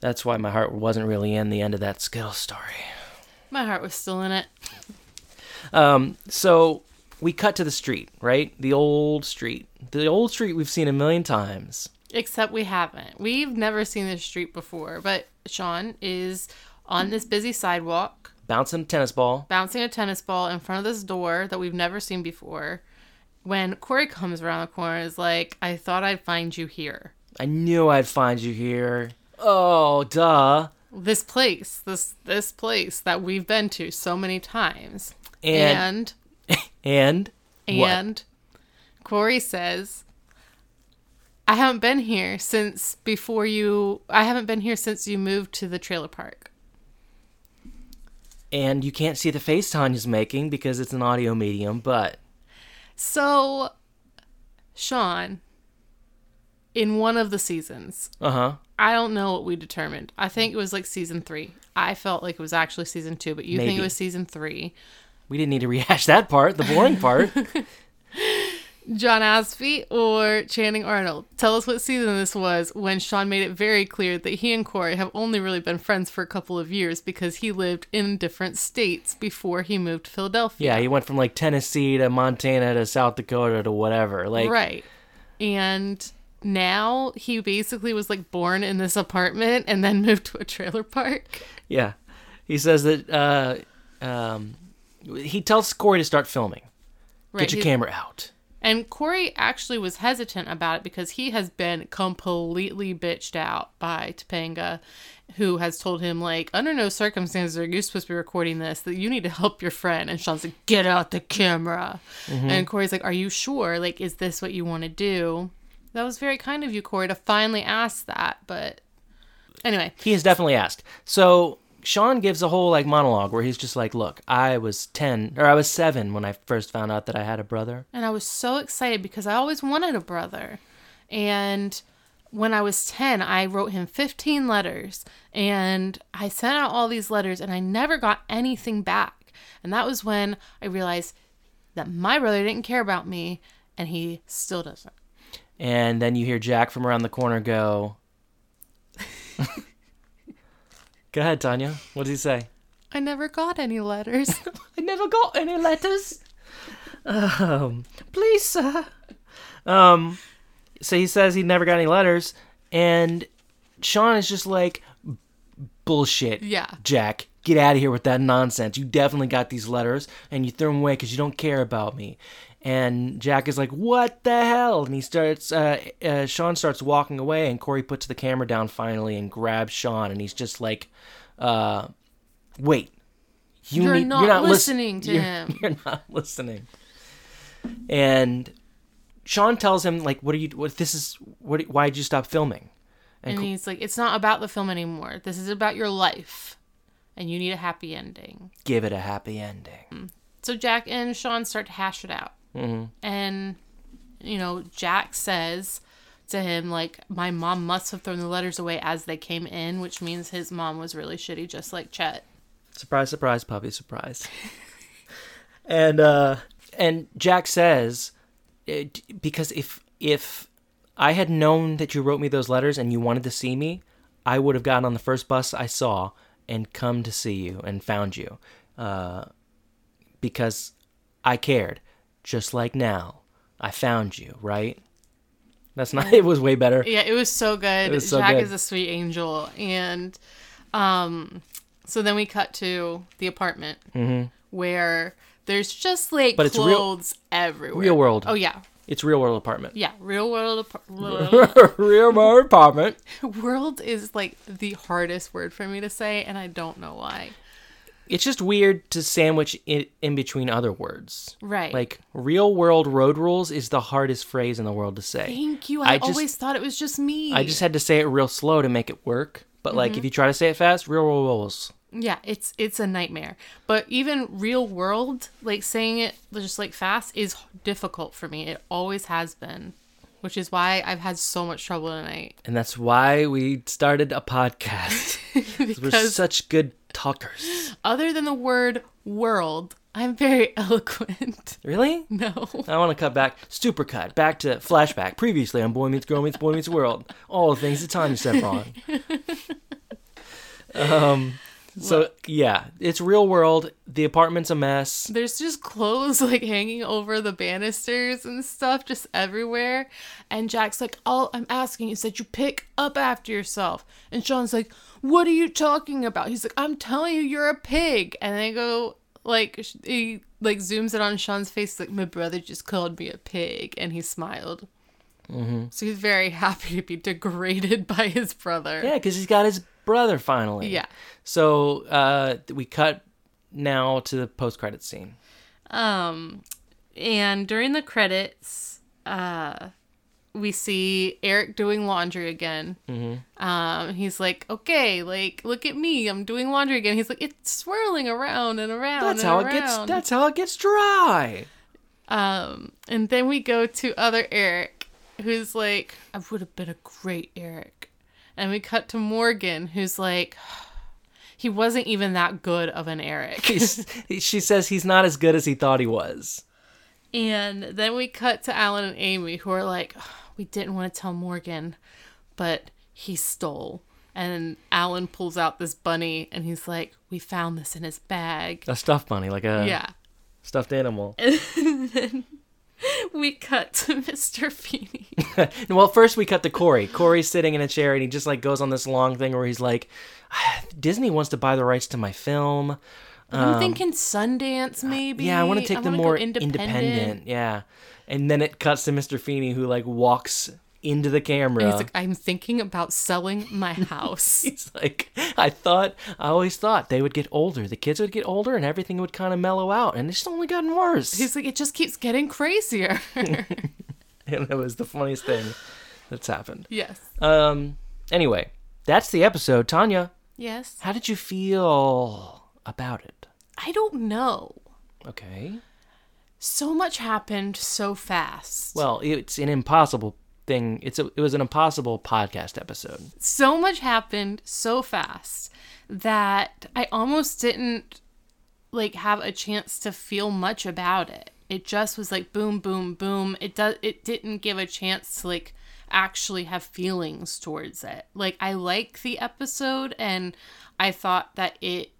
S1: that's why my heart wasn't really in the end of that Skittles story.
S2: My heart was still in it.
S1: Um, so we cut to the street, right? The old street. The old street we've seen a million times.
S2: Except we haven't. We've never seen this street before, but Sean is on this busy sidewalk
S1: Bouncing a tennis ball.
S2: bouncing a tennis ball in front of this door that we've never seen before. When Corey comes around the corner, is like, "I thought I'd find you here."
S1: I knew I'd find you here. Oh, duh.
S2: This place, this this place that we've been to so many times,
S1: And
S2: and
S1: and what?
S2: and Corey says, "I haven't been here since before you. I haven't been here since you moved to the trailer park."
S1: And you can't see the face Tanya's making because it's an audio medium, but
S2: So, Sean, in one of the seasons,
S1: uh huh.
S2: I don't know what we determined. I think it was like season three. I felt like it was actually season two, but you think it was season three.
S1: We didn't need to rehash that part, the boring part.
S2: John Aspie or Channing Arnold. Tell us what season this was when Sean made it very clear that he and Corey have only really been friends for a couple of years because he lived in different states before he moved to Philadelphia.
S1: yeah, he went from like Tennessee to Montana to South Dakota to whatever. Like,
S2: right. And now he basically was like born in this apartment and then moved to a trailer park.
S1: yeah. He says that uh, um, he tells Corey to start filming.
S2: Right.
S1: Get your
S2: he-
S1: camera out.
S2: And Corey actually was hesitant about it because he has been completely bitched out by Topanga, who has told him, like, under no circumstances are you supposed to be recording this, that you need to help your friend. And Sean's like, get out the camera. Mm-hmm. And Corey's like, are you sure? Like, is this what you want to do? That was very kind of you, Corey, to finally ask that. But anyway,
S1: He has definitely asked. So Sean gives a whole like monologue where he's just like, "Look, I was ten or I was seven when I first found out that I had a brother."
S2: And I was so excited because I always wanted a brother. And when I was 10, I wrote him 15 letters and I sent out all these letters and I never got anything back. And that was when I realized that my brother didn't care about me and he still doesn't.
S1: And then you hear Jack from around the corner go. Go ahead, Tanya. What does he say?
S2: I never got any letters.
S1: I never got any letters. Um, please, sir. Um, so he says he never got any letters, and Sean is just like, bullshit.
S2: Yeah.
S1: Jack, get out of here with that nonsense. You definitely got these letters, and you threw them away because you don't care about me. And Jack is like, "What the hell?" And he starts. Uh, uh, Sean starts walking away, and Corey puts the camera down finally and grabs Sean, and he's just like, uh, "Wait, you
S2: You're
S1: need,
S2: not
S1: not lis-
S2: listening to
S1: you're-
S2: him."
S1: You're not listening." And Sean tells him, "Like, what are you? What this is? What? Why did you stop filming?"
S2: and
S1: Co-
S2: he's like, It's not about the film anymore. This is about your life. And you need a happy ending.
S1: give it a happy ending.
S2: So Jack and Sean start to hash it out.
S1: Mm-hmm.
S2: And, you know, Jack says to him like my mom must have thrown the letters away as they came in, which means his mom was really shitty, just like Chet.
S1: Surprise, surprise, puppy, surprise. and uh and Jack says because if if I had known that you wrote me those letters and you wanted to see me, I would have gotten on the first bus I saw and come to see you and found you. Uh because I cared. Just like now. I found you, right? That's not it was way better.
S2: Yeah, it was so good.
S1: was so
S2: Jack
S1: good.
S2: is a sweet angel, and um, so then we cut to the apartment where there's just like
S1: Mm-hmm. But it's real-
S2: clothes everywhere.
S1: real world.
S2: Oh yeah,
S1: It's real world apartment.
S2: yeah. Real world. Ap-
S1: real world apartment.
S2: world is like the hardest word for me to say, and I don't know why.
S1: It's just weird to sandwich it in between other words.
S2: Right.
S1: Like real world road rules is the hardest phrase in the world to say.
S2: Thank you. I,
S1: I just-
S2: always thought it was just me.
S1: I just had to say it real slow to make it work. But like
S2: Mm-hmm.
S1: if you try to say it fast, real world rules.
S2: Yeah, it's it's a nightmare. But even real world, like saying it just like fast is difficult for me. It always has been, which is why I've had so much trouble tonight.
S1: And that's why we started a podcast. 'Cause We're such good talkers.
S2: other than the word world, I'm very eloquent.
S1: Really?
S2: No.
S1: I want to cut back, super cut, back to flashback. Previously on Boy Meets Girl Meets Boy Meets World. All the things that Tanya said wrong. um, so yeah, it's real world. The apartment's a mess.
S2: There's just clothes like hanging over the banisters and stuff just everywhere. And Jack's like, All I'm asking is that you pick up after yourself. And Sean's like, What are you talking about? He's like, I'm telling you, you're a pig. And they go, like, he like zooms it on Sean's face, like, My brother just called me a pig. And he smiled. Mm-hmm. So he's very happy to be degraded by his brother.
S1: Yeah, because he's got his brother finally.
S2: Yeah.
S1: So uh, we cut now to the post credit scene.
S2: Um, and during the credits, uh, we see Eric doing laundry again. Mm-hmm. Um, he's like, "Okay, like look at me, I'm doing laundry again." He's like, "It's swirling around and around."
S1: That's
S2: and
S1: how
S2: around.
S1: it gets. That's how it gets dry.
S2: Um, and then we go to other Eric, who's like, I would have been a great Eric. And we cut to Morgan, who's like, he wasn't even that good of an Eric.
S1: She says he's not as good as he thought he was.
S2: and then we cut to Alan and Amy, who are like, we didn't want to tell Morgan, but he stole. And Alan pulls out this bunny, and he's like, we found this in his bag.
S1: A stuffed bunny, like a
S2: Yeah.
S1: stuffed animal.
S2: We cut to Mr. Feeney.
S1: well, first we cut to Corey. Corey's sitting in a chair and he just like goes on this long thing where he's like, Disney wants to buy the rights to my film.
S2: I'm thinking Sundance, maybe.
S1: Um, Yeah, I want to take them
S2: wanna
S1: more
S2: go
S1: independent. Yeah. And then it cuts to Mr. Feeney who like walks into the camera.
S2: He's like, I'm thinking about selling my house.
S1: He's like, I thought, I always thought they would get older. The kids would get older and everything would kind of mellow out. And it's only gotten worse.
S2: he's like, it just keeps getting crazier.
S1: and it was the funniest thing that's happened.
S2: yes.
S1: Um. Anyway, that's the episode. Tanya,
S2: Yes.
S1: how did you feel about it?
S2: I don't know.
S1: Okay.
S2: So much happened so fast.
S1: Well, it's an impossible thing. It's a, it was an impossible podcast episode.
S2: so much happened so fast that I almost didn't like have a chance to feel much about it. It just was like boom boom boom. It does it didn't give a chance to like actually have feelings towards it. Like I like the episode and I thought that it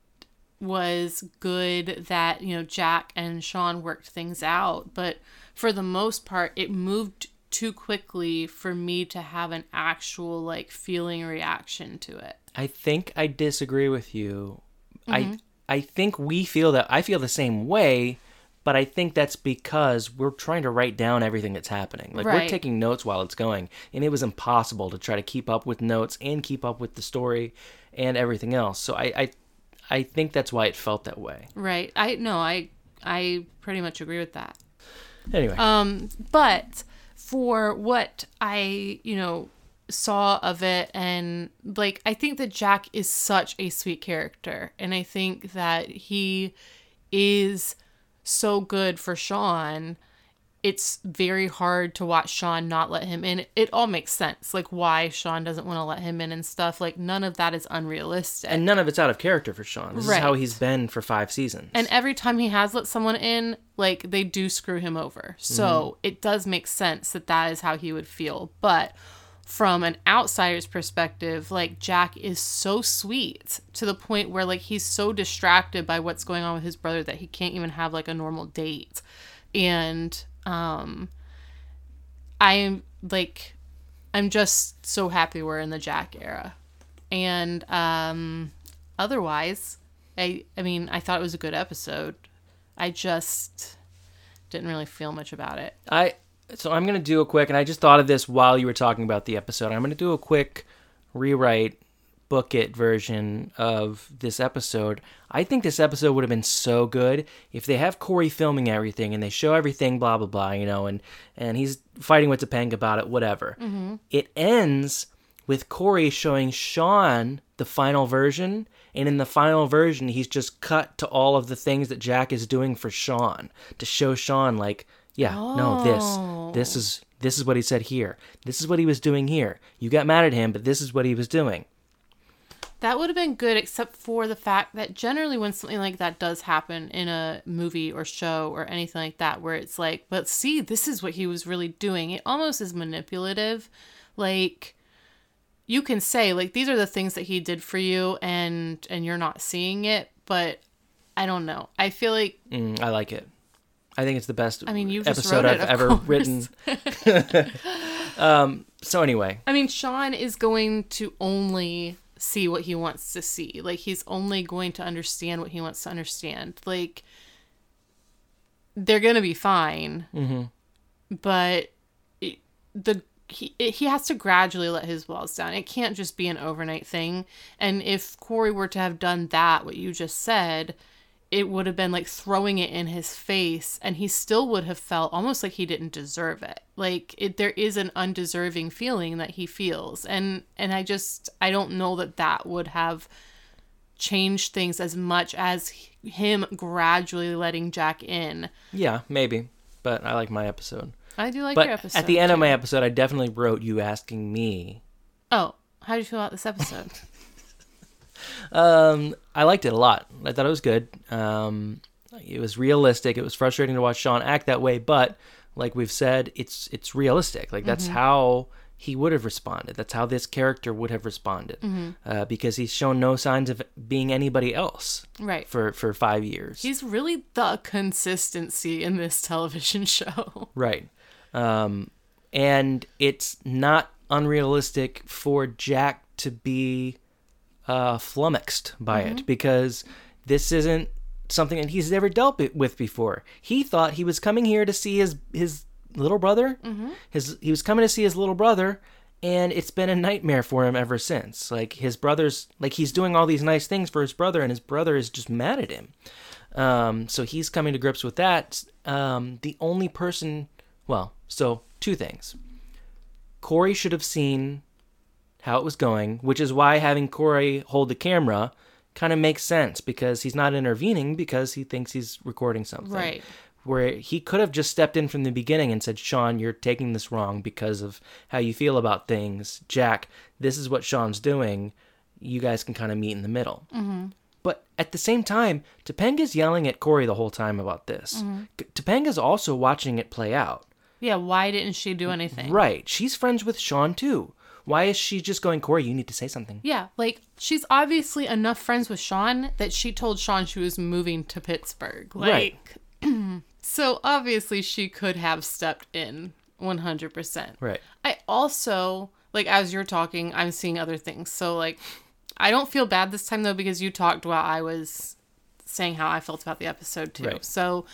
S2: was good that, you know, Jack and Sean worked things out, but for the most part it moved too quickly for me to have an actual like feeling reaction to it.
S1: I think I disagree with you. I I think we feel that I feel the same way, but I think that's because we're trying to write down everything that's happening. Like we're taking notes while it's going, and it was impossible to try to keep up with notes and keep up with the story and everything else. So I I, I think that's why it felt that way.
S2: Right. I no, I I pretty much agree with that.
S1: Anyway,
S2: Um but for what I, you know, saw of it. And like I think that Jack is such a sweet character. And I think that he is so good for Sean it's very hard to watch Sean not let him in. It all makes sense, like why Sean doesn't want to let him in and stuff. Like none of that is unrealistic.
S1: And none of it's out of character for Sean. This
S2: Right.
S1: is how he's been for five seasons.
S2: And every time he has let someone in, like they do screw him over. So mm-hmm. it does make sense that that is how he would feel. But from an outsider's perspective, like Jack is so sweet to the point where like he's so distracted by what's going on with his brother that he can't even have like a normal date. And um I am like I'm just so happy we're in the Jack era. And um otherwise, I I mean, I thought it was a good episode. I just didn't really feel much about it.
S1: I so I'm gonna do a quick, and I just thought of this while you were talking about the episode. I'm gonna do a quick rewrite, book it version of this episode. I think this episode would have been so good if they have Corey filming everything and they show everything, blah blah blah, you know, and and he's fighting with Topanga about it, whatever. Mm-hmm. It ends with Corey showing Sean the final version, and in the final version, he's just cut to all of the things that Jack is doing for Sean to show Sean, like, yeah, no,
S2: Oh.
S1: this, this is this is what he said here. This is what he was doing here. You got mad at him, but this is what he was doing.
S2: That would have been good, except for the fact that generally, when something like that does happen in a movie or show or anything like that, where it's like, but see, this is what he was really doing, it almost is manipulative. Like, you can say, like, these are the things that he did for you, and and you're not seeing it, but I don't know. I feel like
S1: Mm, I like it. I think it's the best
S2: I mean, you
S1: episode
S2: it,
S1: I've ever
S2: course.
S1: written. um, so anyway,
S2: I mean, Sean is going to only see what he wants to see. Like he's only going to understand what he wants to understand. Like they're gonna be fine, mm-hmm. but it, the he he has to gradually let his walls down. It can't just be an overnight thing. And if Corey were to have done that, what you just said. It would have been like throwing it in his face, and he still would have felt almost like he didn't deserve it. Like it, there is an undeserving feeling that he feels, and and I just I don't know that that would have changed things as much as him gradually letting Jack in.
S1: yeah, maybe, but I like my episode.
S2: I do like
S1: But
S2: your episode.
S1: at the end of my episode, I definitely wrote you asking me.
S2: oh, how do you feel about this episode?
S1: Um, I liked it a lot. I thought it was good. Um, it was realistic. It was frustrating to watch Sean act that way, but like we've said, it's it's realistic. Like
S2: Mm-hmm.
S1: that's how he would have responded. That's how this character would have responded,
S2: Mm-hmm.
S1: uh, because he's shown no signs of being anybody else
S2: right.
S1: for for five years.
S2: He's really the consistency in this television show.
S1: Right. Um, and it's not unrealistic for Jack to be uh, flummoxed by it because this isn't something that he's ever dealt with before. He thought he was coming here to see his his little brother. His he was coming to see his little brother, and it's been a nightmare for him ever since. Like his brother's like he's doing all these nice things for his brother, and his brother is just mad at him. Um, so he's coming to grips with that. Um, the only person, well, so two things. Corey should have seen how it was going, which is why having Corey hold the camera kind of makes sense because he's not intervening because he thinks he's recording something.
S2: Right.
S1: Where he could have just stepped in from the beginning and said, Sean, you're taking this wrong because of how you feel about things. Jack, this is what Sean's doing. You guys can kind of meet in the middle. Mm-hmm. But at the same time, Topanga's yelling at Corey the whole time about this. K- Topanga's also watching it play out.
S2: Yeah, why didn't she do anything?
S1: Right. She's friends with Sean too. Why is she just going, Corey, you need to say something?
S2: Yeah, like she's obviously enough friends with Sean that she told Sean she was moving to Pittsburgh. Like, so obviously she could have stepped in 100%.
S1: Right.
S2: I also, like, as you're talking, I'm seeing other things. So, like, I don't feel bad this time, though, because you talked while I was saying how I felt about the episode, too.
S1: Right.
S2: So,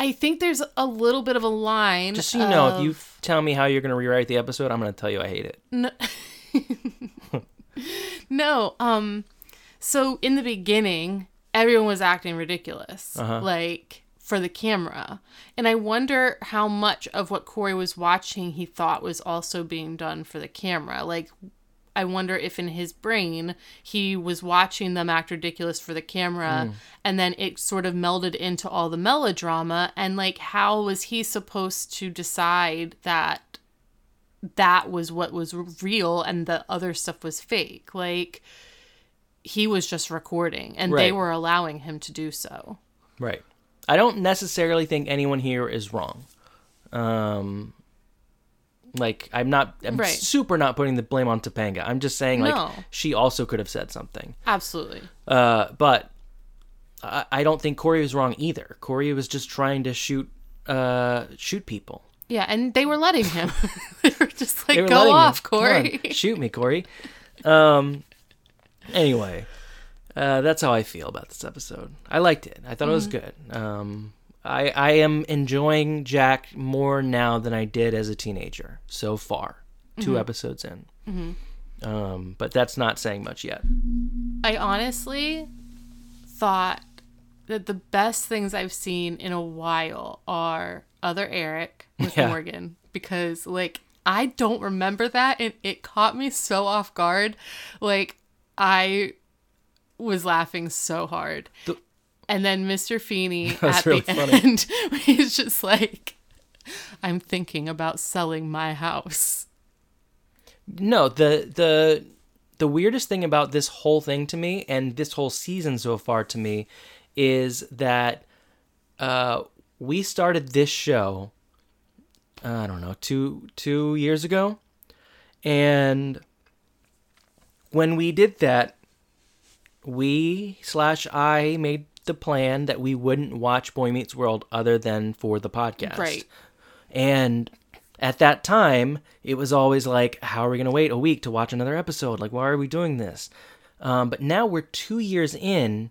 S2: I think there's a little bit of a line.
S1: Just so you know, if
S2: of-
S1: you tell me how you're going to rewrite the episode, I'm going to tell you I hate it.
S2: No. no. Um so in the beginning, everyone was acting ridiculous. Like for the camera. And I wonder how much of what Corey was watching he thought was also being done for the camera. Like I wonder if in his brain he was watching them act ridiculous for the camera and then it sort of melded into all the melodrama. And like how was he supposed to decide that that was what was real and the other stuff was fake? Like he was just recording and they were allowing him to do so.
S1: Right. I don't necessarily think anyone here is wrong. Um, like I'm not, I'm
S2: Right.
S1: super not putting the blame on Topanga. I'm just saying like
S2: No.
S1: she also could have said something.
S2: absolutely
S1: Uh, but I, I don't think Corey was wrong either. Corey was just trying to shoot, uh, shoot people.
S2: yeah and they were letting him they were just like
S1: were
S2: go
S1: letting him.
S2: off
S1: on,
S2: corey
S1: shoot me, Corey. Um. Anyway, uh, that's how I feel about this episode. I liked it. I thought it was good. Um. I I am enjoying Jack more now than I did as a teenager so far. 2 episodes in. Um. But that's not saying much yet.
S2: I honestly thought that the best things I've seen in a while are Other Eric with
S1: Yeah.
S2: Morgan because like I don't remember that and it caught me so off guard. Like I was laughing so hard.
S1: The-
S2: and then Mr. Feeney at
S1: really
S2: the
S1: funny.
S2: end he's just like I'm thinking about selling my house.
S1: No, the the the weirdest thing about this whole thing to me and this whole season so far to me is that uh we started this show I don't know, 2 2 years ago. And when we did that, we slash I made the plan that we wouldn't watch Boy Meets World other than for the podcast.
S2: Right.
S1: And at that time, it was always like, how are we going to wait a week to watch another episode? Like, why are we doing this? Um, but now we're two years in,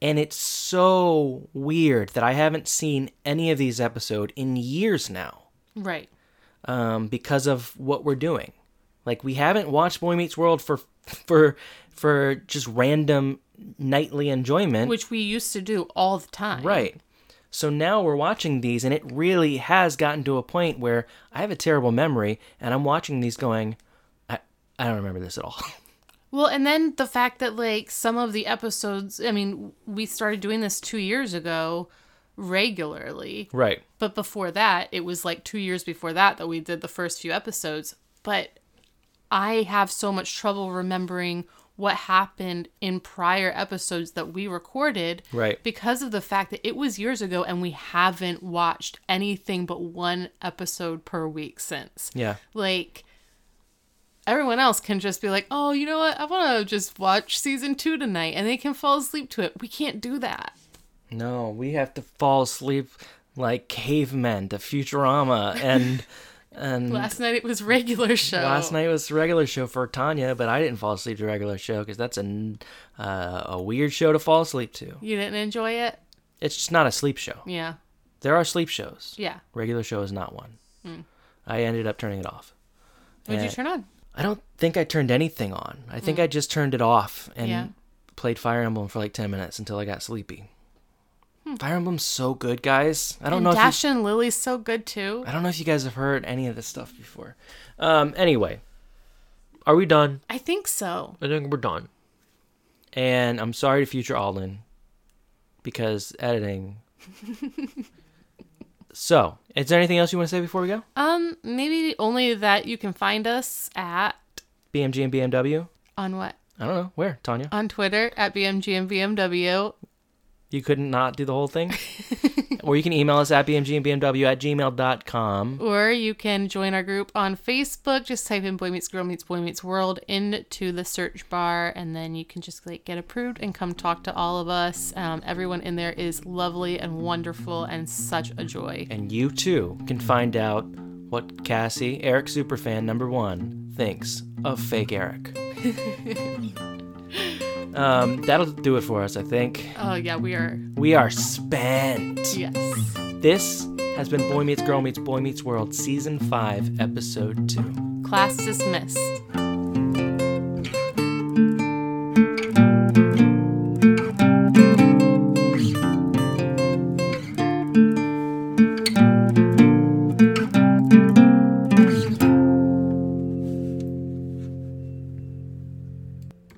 S1: and it's so weird that I haven't seen any of these episodes in years now
S2: Right.
S1: um, because of what we're doing. Like, we haven't watched Boy Meets World for for for just random nightly enjoyment.
S2: Which we used to do all the time.
S1: Right. So now we're watching these, and it really has gotten to a point where I have a terrible memory, and I'm watching these going, I, I don't remember this at all.
S2: Well, and then the fact that like some of the episodes, I mean, we started doing this 2 years ago regularly.
S1: right.
S2: But before that, it was like 2 years before that that we did the first few episodes. But I have so much trouble remembering what happened in prior episodes that we recorded
S1: Right.
S2: because of the fact that it was years ago and we haven't watched anything but one episode per week since
S1: Yeah.
S2: like everyone else can just be like, oh, you know what? I want to just watch season two tonight and they can fall asleep to it. We can't do that.
S1: No, we have to fall asleep like cavemen to Futurama, and and
S2: Last night it was regular show.
S1: last night was regular show for Tanya, but I didn't fall asleep to regular show because that's a uh, a weird show to fall asleep to.
S2: You didn't enjoy it?
S1: It's just not a sleep show.
S2: Yeah.
S1: There are sleep shows.
S2: Yeah.
S1: Regular show is not one. I ended up turning it off.
S2: What did you
S1: Eh,
S2: turn on?
S1: I don't think I turned anything on. I think I just turned it off and.
S2: Yeah.
S1: played Fire Emblem for like 10 minutes until I got sleepy.
S2: Hmm.
S1: Fire Emblem's so good, guys. I don't
S2: And
S1: know if you,
S2: Dash and Lily's so good too.
S1: I don't know if you guys have heard any of this stuff before. Um anyway, are we done?
S2: I think so.
S1: I think we're done. And I'm sorry to future Alden because editing. so, is there anything else you want to say before we go?
S2: Um, maybe only that you can find us at
S1: BMG and BMW?
S2: on what?
S1: I don't know. Where, Tanya?
S2: On Twitter at BMG and BMW.
S1: You couldn't not do the whole thing? or you can email us at bmgandbmw at gmail.com.
S2: Or you can join our group on Facebook. Just type in Boy Meets Girl Meets Boy Meets World into the search bar, and then you can just like get approved and come talk to all of us. Um, everyone in there is lovely and wonderful and such a joy.
S1: And you too can find out what Cassie, Eric Superfan number one, thinks of fake Eric. um, that'll do it for us, I think.
S2: Oh yeah, we are.
S1: We are spent.
S2: Yes.
S1: This has been Boy Meets Girl Meets Boy Meets World, Season 5, Episode 2.
S2: Class dismissed.